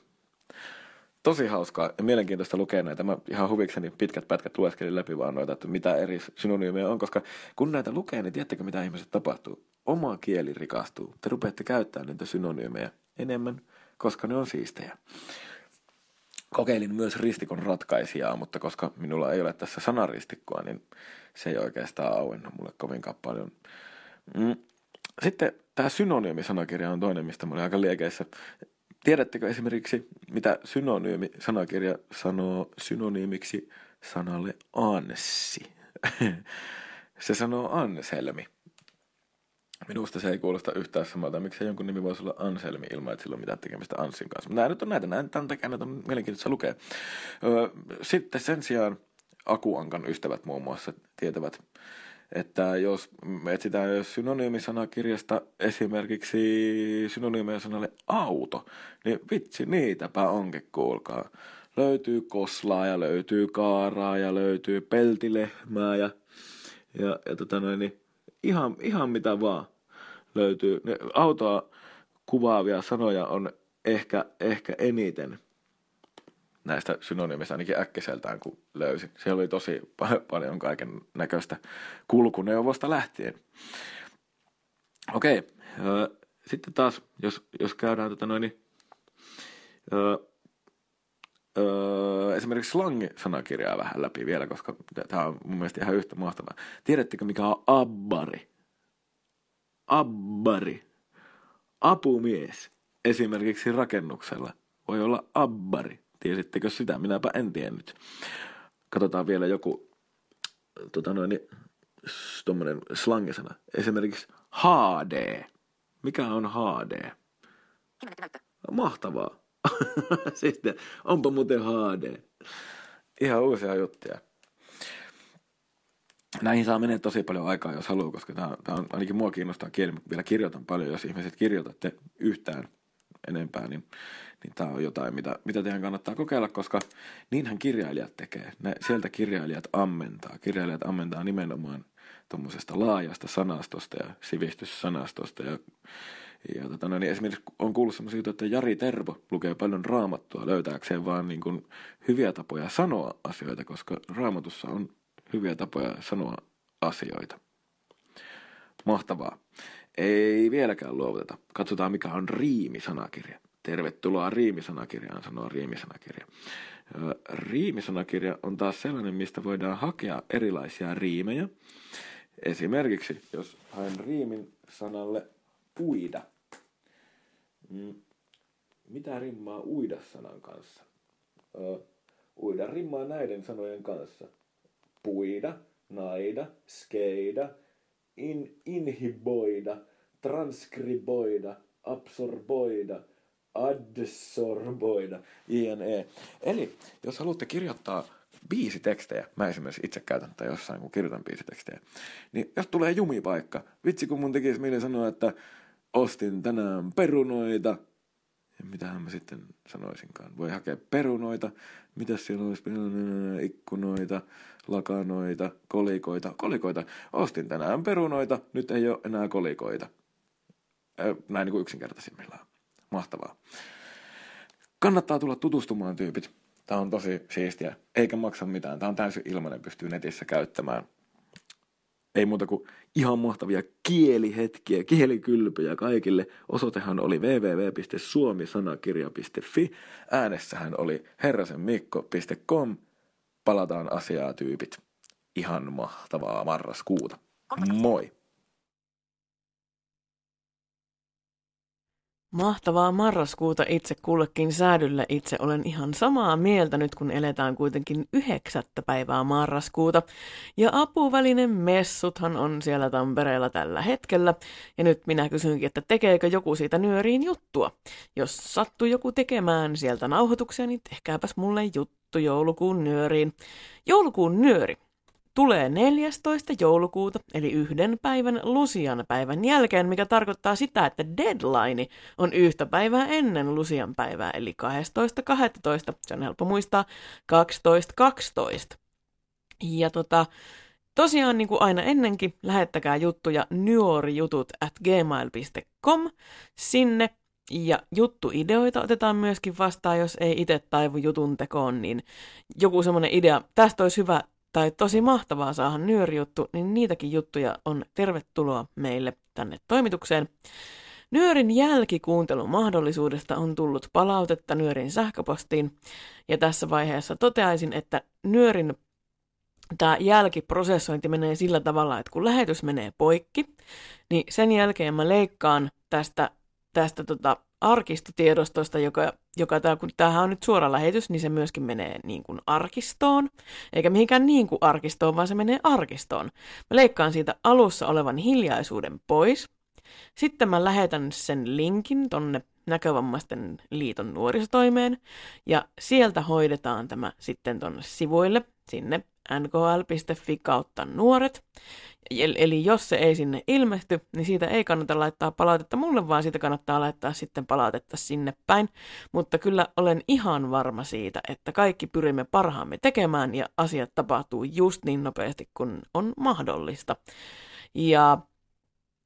Tosi hauskaa ja mielenkiintoista lukea näitä. Mä ihan huvikseni pitkät pätkät lueskelin läpi vaan noita, että mitä eri synonyymejä on, koska kun näitä lukee, niin tiedättekö mitä ihmiset tapahtuu? Oma kieli rikastuu. Te rupeatte käyttämään niitä synonyymejä enemmän, koska ne on siistejä. Kokeilin myös ristikon ratkaisijaa, mutta koska minulla ei ole tässä sanaristikkoa, niin se ei oikeastaan auennut mulle kovinkaan paljon. Mm. Sitten tämä synonyymisanakirja on toinen, mistä mä olin aika liekeissä. Tiedättekö esimerkiksi, mitä synonyymi-sanakirja sanoo synonyymiksi sanalle anssi? se sanoo Anselmi. Minusta se ei kuulosta yhtään samalta. Miksi jonkun nimi voisi olla Anselmi ilman, että sillä on mitään tekemistä Ansin kanssa. Nämä nyt on näitä, näitä tämän takia näitä on mielenkiintoista lukea. Sitten sen sijaan Akuankan ystävät muun muassa tietävät, että jos etsitään synonyymisanakirjasta esimerkiksi synonyymeja sanalle auto, niin vitsi niitäpä onkin, kuulkaa. Löytyy koslaa ja löytyy kaaraa ja löytyy peltilehmää ja, ja, ja tota noin, niin ihan, ihan mitä vaan löytyy. Ne autoa kuvaavia sanoja on ehkä, ehkä eniten näistä synonyymistä ainakin äkkiseltään, kun löysin. Siellä oli tosi paljon kaiken näköistä kulkuneuvosta lähtien. Okei, sitten taas, jos, jos käydään tota noin, niin, esimerkiksi slangi-sanakirjaa vähän läpi vielä, koska tämä on mun mielestä ihan yhtä mahtavaa. Tiedättekö, mikä on abbari? Abbari. Apumies. Esimerkiksi rakennuksella voi olla abbari. Tiesittekö sitä? Minäpä en tiennyt. Katsotaan vielä joku tota noin, tommonen slangisana. Esimerkiksi HD. Mikä on HD? Mahtavaa. Sitten onpa muuten HD. Ihan uusia juttuja. Näihin saa mennä tosi paljon aikaa, jos haluaa, koska tämä, tämä on, ainakin mua kiinnostaa kieli, mutta vielä kirjoitan paljon, jos ihmiset kirjoitatte yhtään enempää, niin niin tämä on jotain, mitä, mitä teidän kannattaa kokeilla, koska niinhän kirjailijat tekee. Ne, sieltä kirjailijat ammentaa. Kirjailijat ammentaa nimenomaan tuommoisesta laajasta sanastosta ja sivistyssanastosta. Ja, ja tota, no, niin esimerkiksi on kuullut semmoisia että Jari Tervo lukee paljon raamattua löytääkseen vaan niin kuin hyviä tapoja sanoa asioita, koska raamatussa on hyviä tapoja sanoa asioita. Mahtavaa. Ei vieläkään luovuteta. Katsotaan, mikä on riimisanakirja. Tervetuloa riimisanakirjaan, sanoo riimisanakirja. Riimisanakirja on taas sellainen, mistä voidaan hakea erilaisia riimejä. Esimerkiksi, jos haen riimin sanalle uida. Mm, mitä rimmaa uida sanan kanssa? Uida rimmaa näiden sanojen kanssa. Puida, naida, skeida, in, inhiboida, transkriboida, absorboida – adsorboida, ine. Eli jos haluatte kirjoittaa biisitekstejä, mä esimerkiksi itse käytän tätä jossain, kun kirjoitan biisitekstejä, niin jos tulee jumipaikka, vitsi kun mun tekisi mieli sanoa, että ostin tänään perunoita, ja mitähän mä sitten sanoisinkaan. Voi hakea perunoita, mitä siellä olisi, ikkunoita, lakanoita, kolikoita, kolikoita. Ostin tänään perunoita, nyt ei ole enää kolikoita. Näin niin kuin yksinkertaisimmillaan. Mahtavaa. Kannattaa tulla tutustumaan tyypit. Tämä on tosi siistiä, eikä maksa mitään. Tämä on täysin ilmainen, pystyy netissä käyttämään. Ei muuta kuin ihan mahtavia kielihetkiä, kielikylpyjä kaikille. Osoitehan oli www.suomisanakirja.fi. Äänessähän oli herrasenmikko.com. Palataan asiaa tyypit. Ihan mahtavaa marraskuuta. Moi! Mahtavaa marraskuuta itse kullekin säädylle. Itse olen ihan samaa mieltä nyt, kun eletään kuitenkin yhdeksättä päivää marraskuuta. Ja apuvälinen messuthan on siellä Tampereella tällä hetkellä. Ja nyt minä kysynkin, että tekeekö joku siitä nyöriin juttua. Jos sattuu joku tekemään sieltä nauhoituksia, niin tehkääpäs mulle juttu joulukuun nyöriin. Joulukuun nyöri tulee 14. joulukuuta, eli yhden päivän Lusian päivän jälkeen, mikä tarkoittaa sitä, että deadline on yhtä päivää ennen Lusian päivää, eli 12.12. Se on helppo muistaa, 12.12. Ja tota, tosiaan niin kuin aina ennenkin, lähettäkää juttuja nyorijutut at gmail.com sinne. Ja juttuideoita otetaan myöskin vastaan, jos ei itse taivu jutun tekoon, niin joku semmoinen idea, tästä olisi hyvä tai tosi mahtavaa saada nyörijuttu, niin niitäkin juttuja on tervetuloa meille tänne toimitukseen. Nyörin jälkikuuntelun mahdollisuudesta on tullut palautetta Nyörin sähköpostiin, ja tässä vaiheessa toteaisin, että Nyörin tämä jälkiprosessointi menee sillä tavalla, että kun lähetys menee poikki, niin sen jälkeen mä leikkaan tästä, tästä tota arkistotiedostosta, joka, joka tää, kun tämähän on nyt suora lähetys, niin se myöskin menee niin kuin arkistoon, eikä mihinkään niin kuin arkistoon, vaan se menee arkistoon. Mä leikkaan siitä alussa olevan hiljaisuuden pois, sitten mä lähetän sen linkin tonne näkövammaisten liiton nuorisotoimeen, ja sieltä hoidetaan tämä sitten tonne sivuille, sinne nkl.fi kautta nuoret. Eli jos se ei sinne ilmesty, niin siitä ei kannata laittaa palautetta mulle, vaan siitä kannattaa laittaa sitten palautetta sinne päin. Mutta kyllä olen ihan varma siitä, että kaikki pyrimme parhaamme tekemään ja asiat tapahtuu just niin nopeasti kuin on mahdollista. Ja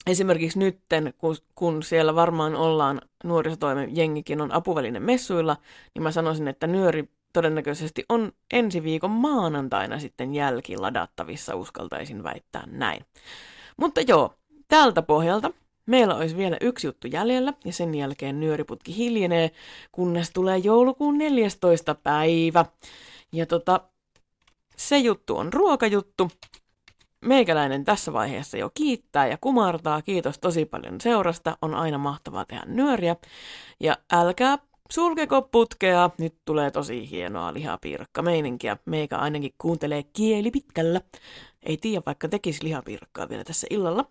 esimerkiksi nytten, kun, kun siellä varmaan ollaan nuorisotoimen jengikin on apuvälinen messuilla, niin mä sanoisin, että nyöri todennäköisesti on ensi viikon maanantaina sitten jälkiladattavissa, uskaltaisin väittää näin. Mutta joo, tältä pohjalta meillä olisi vielä yksi juttu jäljellä ja sen jälkeen nyöriputki hiljenee, kunnes tulee joulukuun 14. päivä. Ja tota, se juttu on ruokajuttu. Meikäläinen tässä vaiheessa jo kiittää ja kumartaa. Kiitos tosi paljon seurasta. On aina mahtavaa tehdä nyöriä. Ja älkää Sulkeko putkea, nyt tulee tosi hienoa lihapiirakka meininkiä. Meikä ainakin kuuntelee kieli pitkällä. Ei tiedä, vaikka tekisi lihapiirakkaa vielä tässä illalla.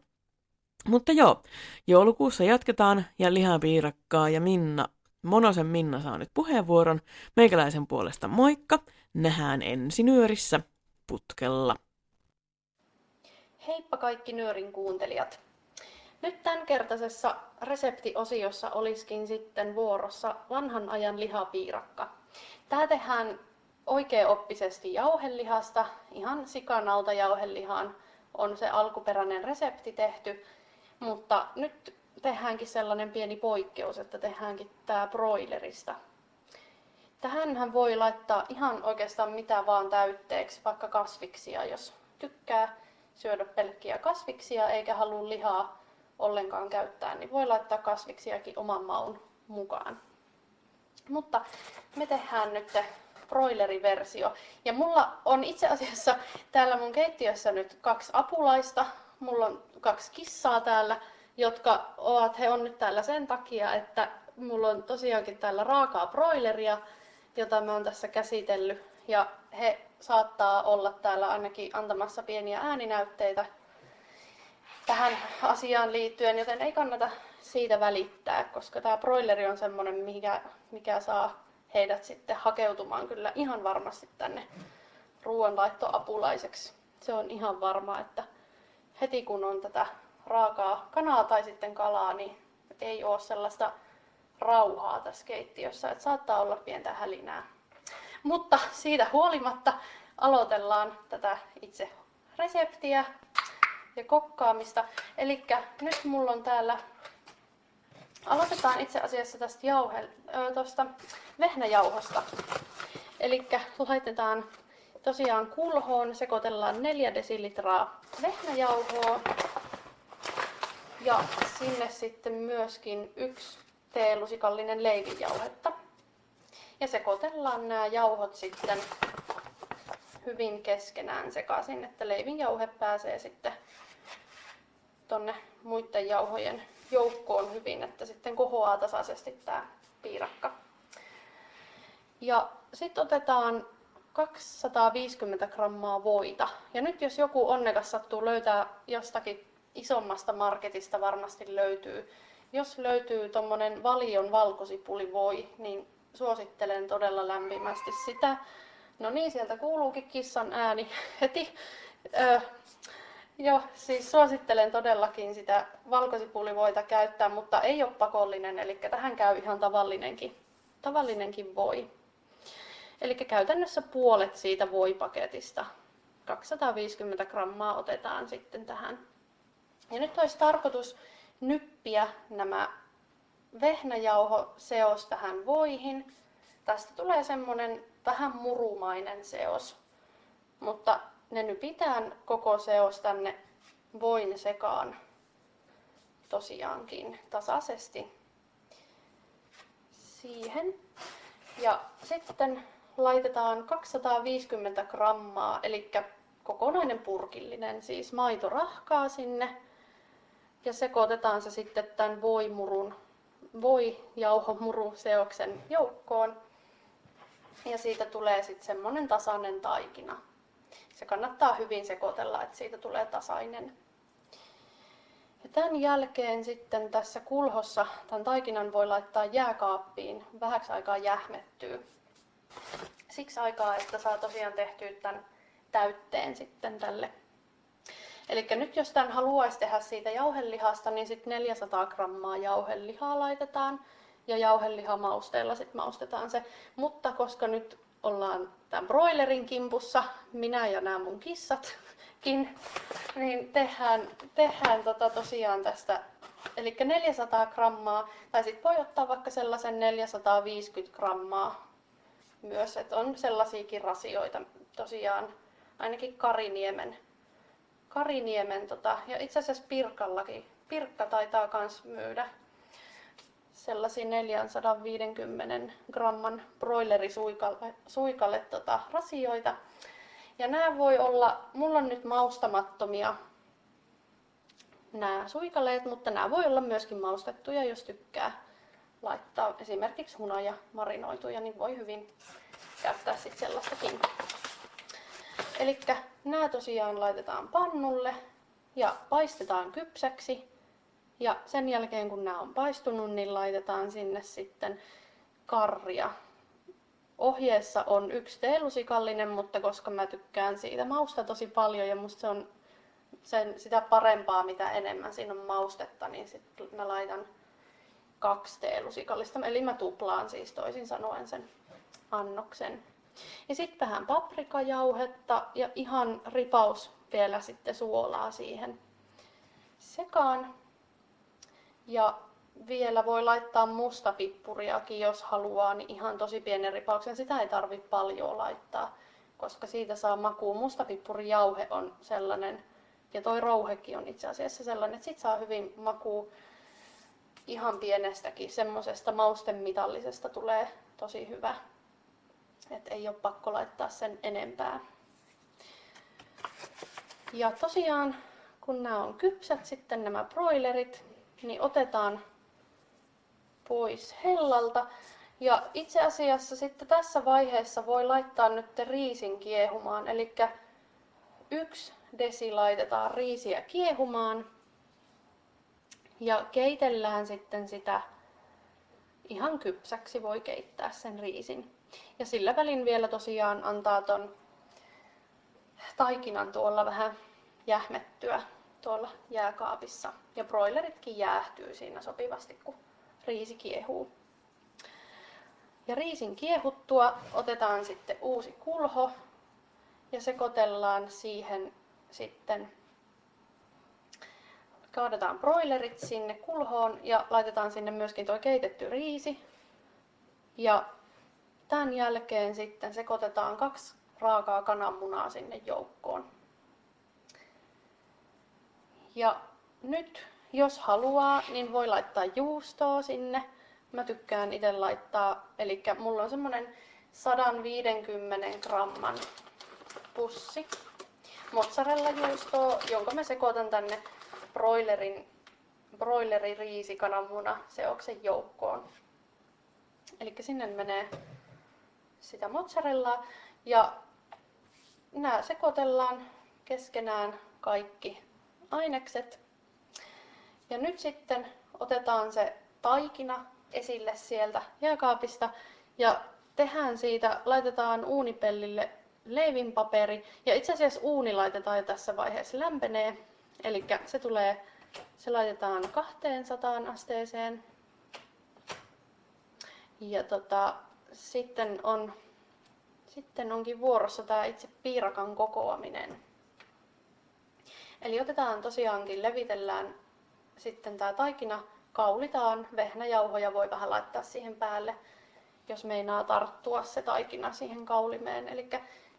Mutta joo, joulukuussa jatketaan ja lihapiirakkaa ja Minna, Monosen Minna saa nyt puheenvuoron. Meikäläisen puolesta moikka, nähdään ensi nyörissä putkella. Heippa kaikki nyörin kuuntelijat. Nyt tämänkertaisessa reseptiosiossa olisikin sitten vuorossa vanhan ajan lihapiirakka. Tämä tehdään oikeaoppisesti jauhelihasta, ihan sikanalta jauhelihaan on se alkuperäinen resepti tehty, mutta nyt tehdäänkin sellainen pieni poikkeus, että tehdäänkin tämä broilerista. Tähänhän voi laittaa ihan oikeastaan mitä vaan täytteeksi, vaikka kasviksia, jos tykkää syödä pelkkiä kasviksia eikä halua lihaa ollenkaan käyttää, niin voi laittaa kasviksiakin oman maun mukaan. Mutta me tehdään nyt broileriversio. Ja mulla on itse asiassa täällä mun keittiössä nyt kaksi apulaista. Mulla on kaksi kissaa täällä, jotka ovat, he on nyt täällä sen takia, että mulla on tosiaankin täällä raakaa broileria, jota mä oon tässä käsitellyt. Ja he saattaa olla täällä ainakin antamassa pieniä ääninäytteitä tähän asiaan liittyen, joten ei kannata siitä välittää, koska tämä broileri on semmoinen, mikä, mikä saa heidät sitten hakeutumaan kyllä ihan varmasti tänne ruoanlaittoapulaiseksi. Se on ihan varma, että heti kun on tätä raakaa kanaa tai sitten kalaa, niin ei ole sellaista rauhaa tässä keittiössä, että saattaa olla pientä hälinää. Mutta siitä huolimatta aloitellaan tätä itse reseptiä ja kokkaamista. Eli nyt mulla on täällä, aloitetaan itse asiassa tästä jauhe, tuosta vehnäjauhosta. Eli laitetaan tosiaan kulhoon, sekoitellaan 4 desilitraa vehnäjauhoa ja sinne sitten myöskin yksi teelusikallinen leivinjauhetta. Ja sekoitellaan nämä jauhot sitten hyvin keskenään sekaisin, että leivinjauhe pääsee sitten tonne muiden jauhojen joukkoon hyvin, että sitten kohoaa tasaisesti tämä piirakka. Ja sitten otetaan 250 grammaa voita. Ja nyt jos joku onnekas sattuu löytää jostakin isommasta marketista varmasti löytyy. Jos löytyy tuommoinen valion valkosipulivoi, niin suosittelen todella lämpimästi sitä. No niin, sieltä kuuluukin kissan ääni heti. Ö, joo, siis suosittelen todellakin sitä valkosipulivoita käyttää, mutta ei ole pakollinen, eli tähän käy ihan tavallinenkin, tavallinenkin voi. Eli käytännössä puolet siitä voipaketista, 250 grammaa otetaan sitten tähän. Ja nyt olisi tarkoitus nyppiä nämä vehnäjauho-seos tähän voihin. Tästä tulee semmonen vähän murumainen seos, mutta ne nypitään koko seos tänne voin sekaan tosiaankin tasaisesti siihen. Ja sitten laitetaan 250 grammaa, eli kokonainen purkillinen, siis maitorahkaa sinne. Ja sekoitetaan se sitten tämän voimurun voi jauhomuru-seoksen joukkoon. Ja siitä tulee sitten semmonen tasainen taikina. Se kannattaa hyvin sekoitella, että siitä tulee tasainen. Ja tämän jälkeen sitten tässä kulhossa tämän taikinan voi laittaa jääkaappiin vähäksi aikaa jähmettyy. Siksi aikaa, että saa tosiaan tehtyä tämän täytteen sitten tälle. Eli nyt jos tämän haluaisi tehdä siitä jauhelihasta, niin sitten 400 grammaa jauhelihaa laitetaan ja jauhelihamausteella sitten maustetaan se. Mutta koska nyt ollaan tämän broilerin kimpussa, minä ja nämä mun kissatkin, niin tehdään, tehdään tota tosiaan tästä Eli 400 grammaa, tai sitten voi ottaa vaikka sellaisen 450 grammaa myös, että on sellaisiakin rasioita tosiaan, ainakin Kariniemen, Kariniemen tota, ja itse asiassa Pirkallakin. Pirkka taitaa myös myydä sellaisia 450 gramman broilerisuikalle suikalle, tota, rasioita. Ja nämä voi olla, mulla on nyt maustamattomia nämä suikaleet, mutta nämä voi olla myöskin maustettuja, jos tykkää laittaa esimerkiksi hunaja marinoituja, niin voi hyvin käyttää sitten sellaistakin. Eli nämä tosiaan laitetaan pannulle ja paistetaan kypsäksi. Ja sen jälkeen kun nämä on paistunut, niin laitetaan sinne sitten karria. Ohjeessa on yksi teelusikallinen, mutta koska mä tykkään siitä mausta tosi paljon ja musta se on sen, sitä parempaa, mitä enemmän siinä on maustetta, niin sitten mä laitan kaksi teelusikallista. Eli mä tuplaan siis toisin sanoen sen annoksen. Ja sitten vähän paprikajauhetta ja ihan ripaus vielä sitten suolaa siihen sekaan. Ja vielä voi laittaa mustapippuriakin, jos haluaa, niin ihan tosi pienen ripauksen. Sitä ei tarvitse paljon laittaa, koska siitä saa makuu. Mustapippurijauhe on sellainen, ja toi rouhekin on itse asiassa sellainen, että sit saa hyvin makuu ihan pienestäkin. Semmosesta maustemitallisesta tulee tosi hyvä. Et ei ole pakko laittaa sen enempää. Ja tosiaan, kun nämä on kypsät sitten nämä broilerit, niin otetaan pois hellalta. Ja itse asiassa sitten tässä vaiheessa voi laittaa nyt riisin kiehumaan. Eli yksi desi laitetaan riisiä kiehumaan. Ja keitellään sitten sitä ihan kypsäksi, voi keittää sen riisin. Ja sillä välin vielä tosiaan antaa ton taikinan tuolla vähän jähmettyä tuolla jääkaapissa. Ja broileritkin jäähtyy siinä sopivasti, kun riisi kiehuu. Ja riisin kiehuttua otetaan sitten uusi kulho ja sekoitellaan siihen sitten kaadetaan broilerit sinne kulhoon ja laitetaan sinne myöskin tuo keitetty riisi. Ja Tämän jälkeen sitten sekoitetaan kaksi raakaa kananmunaa sinne joukkoon. Ja nyt, jos haluaa, niin voi laittaa juustoa sinne. Mä tykkään itse laittaa, eli mulla on semmonen 150 gramman pussi mozzarella juustoa, jonka mä sekoitan tänne broilerin, broileri riisi kananmuna seoksen joukkoon. Eli sinne menee sitä mozzarellaa ja nämä sekoitellaan keskenään kaikki ainekset. Ja nyt sitten otetaan se taikina esille sieltä jääkaapista ja tehdään siitä, laitetaan uunipellille leivinpaperi. Ja itse asiassa uuni laitetaan jo tässä vaiheessa lämpenee. Eli se tulee, se laitetaan 200 asteeseen. Ja tota, sitten, on, sitten onkin vuorossa tämä itse piirakan kokoaminen. Eli otetaan tosiaankin, levitellään sitten tämä taikina, kaulitaan, vehnäjauhoja voi vähän laittaa siihen päälle, jos meinaa tarttua se taikina siihen kaulimeen. Eli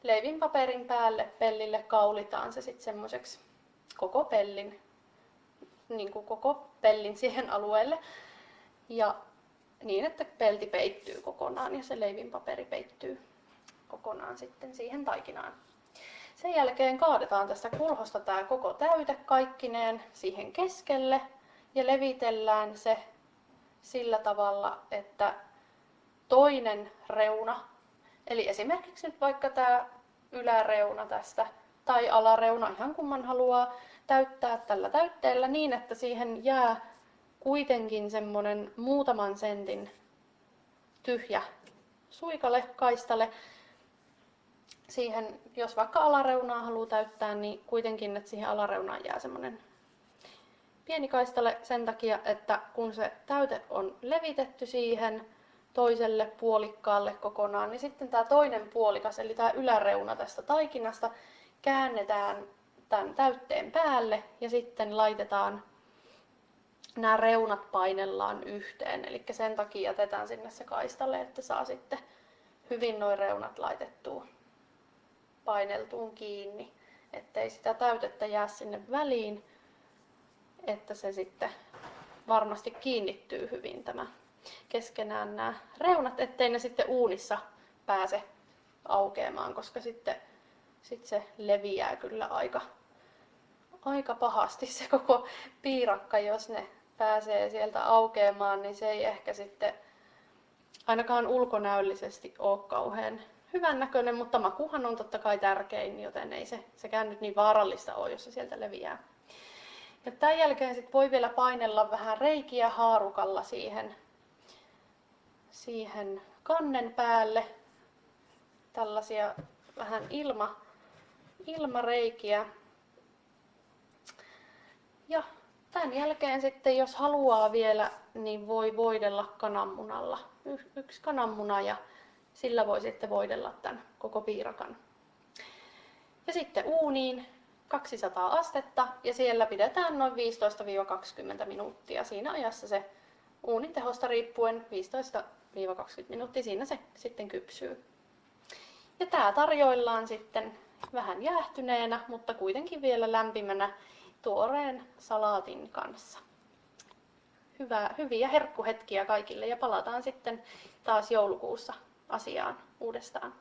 leivinpaperin päälle pellille kaulitaan se sitten semmoiseksi koko pellin, niin kuin koko pellin siihen alueelle. Ja niin, että pelti peittyy kokonaan ja se leivinpaperi peittyy kokonaan sitten siihen taikinaan. Sen jälkeen kaadetaan tästä kulhosta tämä koko täyte kaikkineen siihen keskelle ja levitellään se sillä tavalla, että toinen reuna, eli esimerkiksi nyt vaikka tämä yläreuna tästä tai alareuna, ihan kumman haluaa täyttää tällä täytteellä niin, että siihen jää kuitenkin semmoinen muutaman sentin tyhjä suikale, kaistale. Siihen, jos vaikka alareunaa haluaa täyttää, niin kuitenkin, että siihen alareunaan jää semmoinen pieni kaistale sen takia, että kun se täyte on levitetty siihen toiselle puolikkaalle kokonaan, niin sitten tämä toinen puolikas, eli tämä yläreuna tästä taikinasta, käännetään tämän täytteen päälle ja sitten laitetaan nämä reunat painellaan yhteen. Eli sen takia jätetään sinne se kaistalle, että saa sitten hyvin noin reunat laitettua paineltuun kiinni, ettei sitä täytettä jää sinne väliin, että se sitten varmasti kiinnittyy hyvin tämä keskenään nämä reunat, ettei ne sitten uunissa pääse aukeamaan, koska sitten sit se leviää kyllä aika, aika pahasti se koko piirakka, jos ne pääsee sieltä aukeamaan, niin se ei ehkä sitten ainakaan ulkonäöllisesti ole kauhean hyvän näköinen, mutta makuhan on totta kai tärkein, joten ei se sekään nyt niin vaarallista ole, jos se sieltä leviää. Ja tämän jälkeen sit voi vielä painella vähän reikiä haarukalla siihen, siihen kannen päälle. Tällaisia vähän ilma, ilmareikiä. Ja tämän jälkeen sitten, jos haluaa vielä, niin voi voidella kananmunalla. Yksi kananmuna ja sillä voi sitten voidella tämän koko piirakan. Ja sitten uuniin 200 astetta ja siellä pidetään noin 15-20 minuuttia. Siinä ajassa se uunin tehosta riippuen 15-20 minuuttia siinä se sitten kypsyy. Ja tämä tarjoillaan sitten vähän jäähtyneenä, mutta kuitenkin vielä lämpimänä tuoreen salaatin kanssa. Hyvää, hyviä herkkuhetkiä kaikille ja palataan sitten taas joulukuussa asiaan uudestaan.